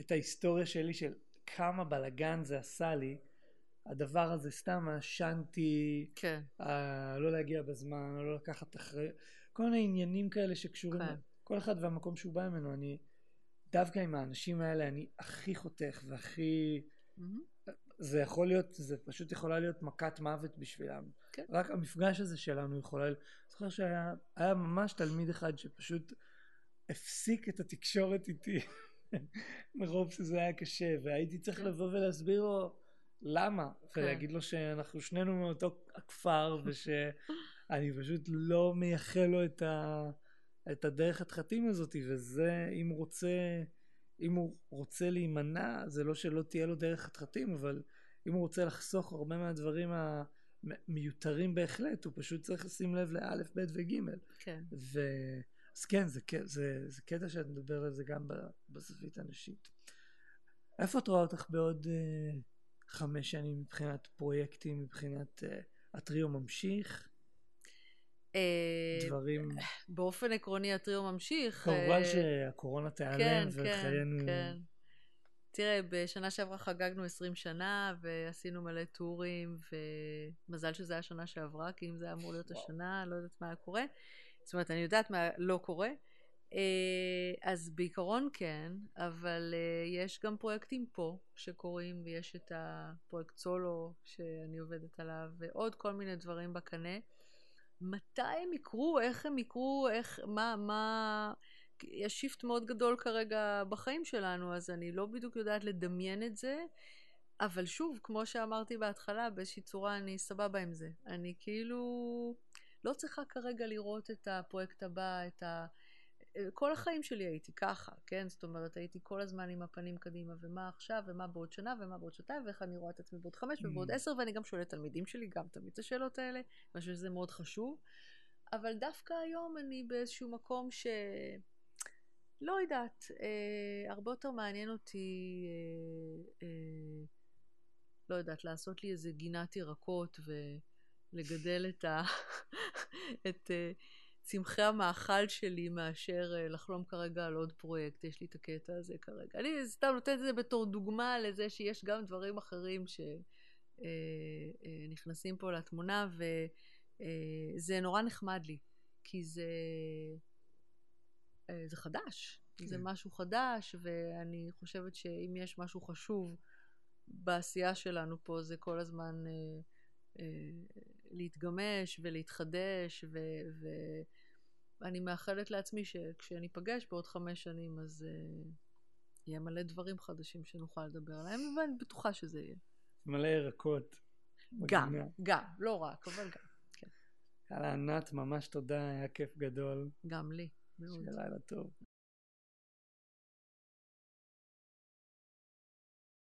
את ההיסטוריה שלי של כמה בלאגן זה עשה לי, הדבר הזה סתם עשנתי, כן, אה, לא להגיע בזמן, לא לקחת אחרי, כל מיני עניינים כאלה שקשורים, כן. כל אחד והמקום שהוא בא ממנו, אני, דווקא עם האנשים האלה אני הכי חותך והכי, מהמם. זה יכול להיות, זה פשוט יכולה להיות מכת מוות בשבילם. כן. רק המפגש הזה שלנו יכולה, זוכר שהיה היה ממש תלמיד אחד שפשוט הפסיק את התקשורת איתי מרוב שזה היה קשה, והייתי צריך כן. לבוא ולהסביר לו למה, כן. ולהגיד לו שאנחנו שנינו מאותו הכפר, ושאני פשוט לא מייחל לו את, ה, את הדרך התחתים הזאת, וזה, אם הוא רוצה, אם הוא רוצה להימנע, זה לא שלא תהיה לו דרך חתחתים, אבל אם הוא רוצה לחסוך הרבה מהדברים המיותרים בהחלט, הוא פשוט צריך לשים לב לאלף, בית וגימל. כן. ו... אז כן, זה, זה, זה קטע שאת מדבר על זה גם בזווית הנשית. איפה את רואה אותך בעוד uh, חמש שנים מבחינת פרויקטים, מבחינת uh, הטריו ממשיך, אה, דברים, באופן עקרוני הטריו ממשיך. כמובן אה, שהקורונה תיעלם כן, וחיינו... כן, כן. תראה, בשנה שעברה חגגנו 20 שנה ועשינו מלא טורים, ומזל שזה היה שנה שעברה, כי אם זה היה אמור להיות וואו. השנה, לא יודעת מה היה קורה. זאת אומרת, אני יודעת מה לא קורה. אה, אז בעיקרון כן, אבל אה, יש גם פרויקטים פה שקורים, ויש את הפרויקט סולו שאני עובדת עליו, ועוד כל מיני דברים בקנה. מתי הם יקרו, איך הם יקרו, איך, מה, מה... יש שיפט מאוד גדול כרגע בחיים שלנו, אז אני לא בדיוק יודעת לדמיין את זה, אבל שוב, כמו שאמרתי בהתחלה, באיזושהי צורה אני סבבה עם זה. אני כאילו לא צריכה כרגע לראות את הפרויקט הבא, את ה... כל החיים שלי הייתי ככה, כן? זאת אומרת, הייתי כל הזמן עם הפנים קדימה, ומה עכשיו, ומה בעוד שנה, ומה בעוד שנתיים, ואיך אני רואה את עצמי בעוד חמש ובעוד Mm. עשר, ואני גם שואלת תלמידים שלי גם תמיד את השאלות האלה, אני חושבת שזה מאוד חשוב. אבל דווקא היום אני באיזשהו מקום ש... לא יודעת, אה, הרבה יותר מעניין אותי, אה, אה, לא יודעת, לעשות לי איזה גינת ירקות ולגדל את, ה... את אה, צמחי המאכל שלי מאשר אה, לחלום כרגע על עוד פרויקט, יש לי את הקטע הזה כרגע. אני סתם נותנת את זה בתור דוגמה לזה שיש גם דברים אחרים שנכנסים פה לתמונה, וזה נורא נחמד לי, כי זה... אה, זה חדש, כן. זה משהו חדש, ואני חושבת שאם יש משהו חשוב בעשייה שלנו פה, זה כל הזמן אה, אה, להתגמש ולהתחדש, ו- ואני מאחלת לעצמי שכשאני אפגש בעוד חמש שנים, אז אה, יהיה מלא דברים חדשים שנוכל לדבר עליהם, ואני בטוחה שזה יהיה. מלא ירקות. גם, בגינה. גם, לא רק, אבל גם, יאללה, ענת, ממש תודה, היה כיף גדול. גם לי, מאוד. שיהיה לילה טוב.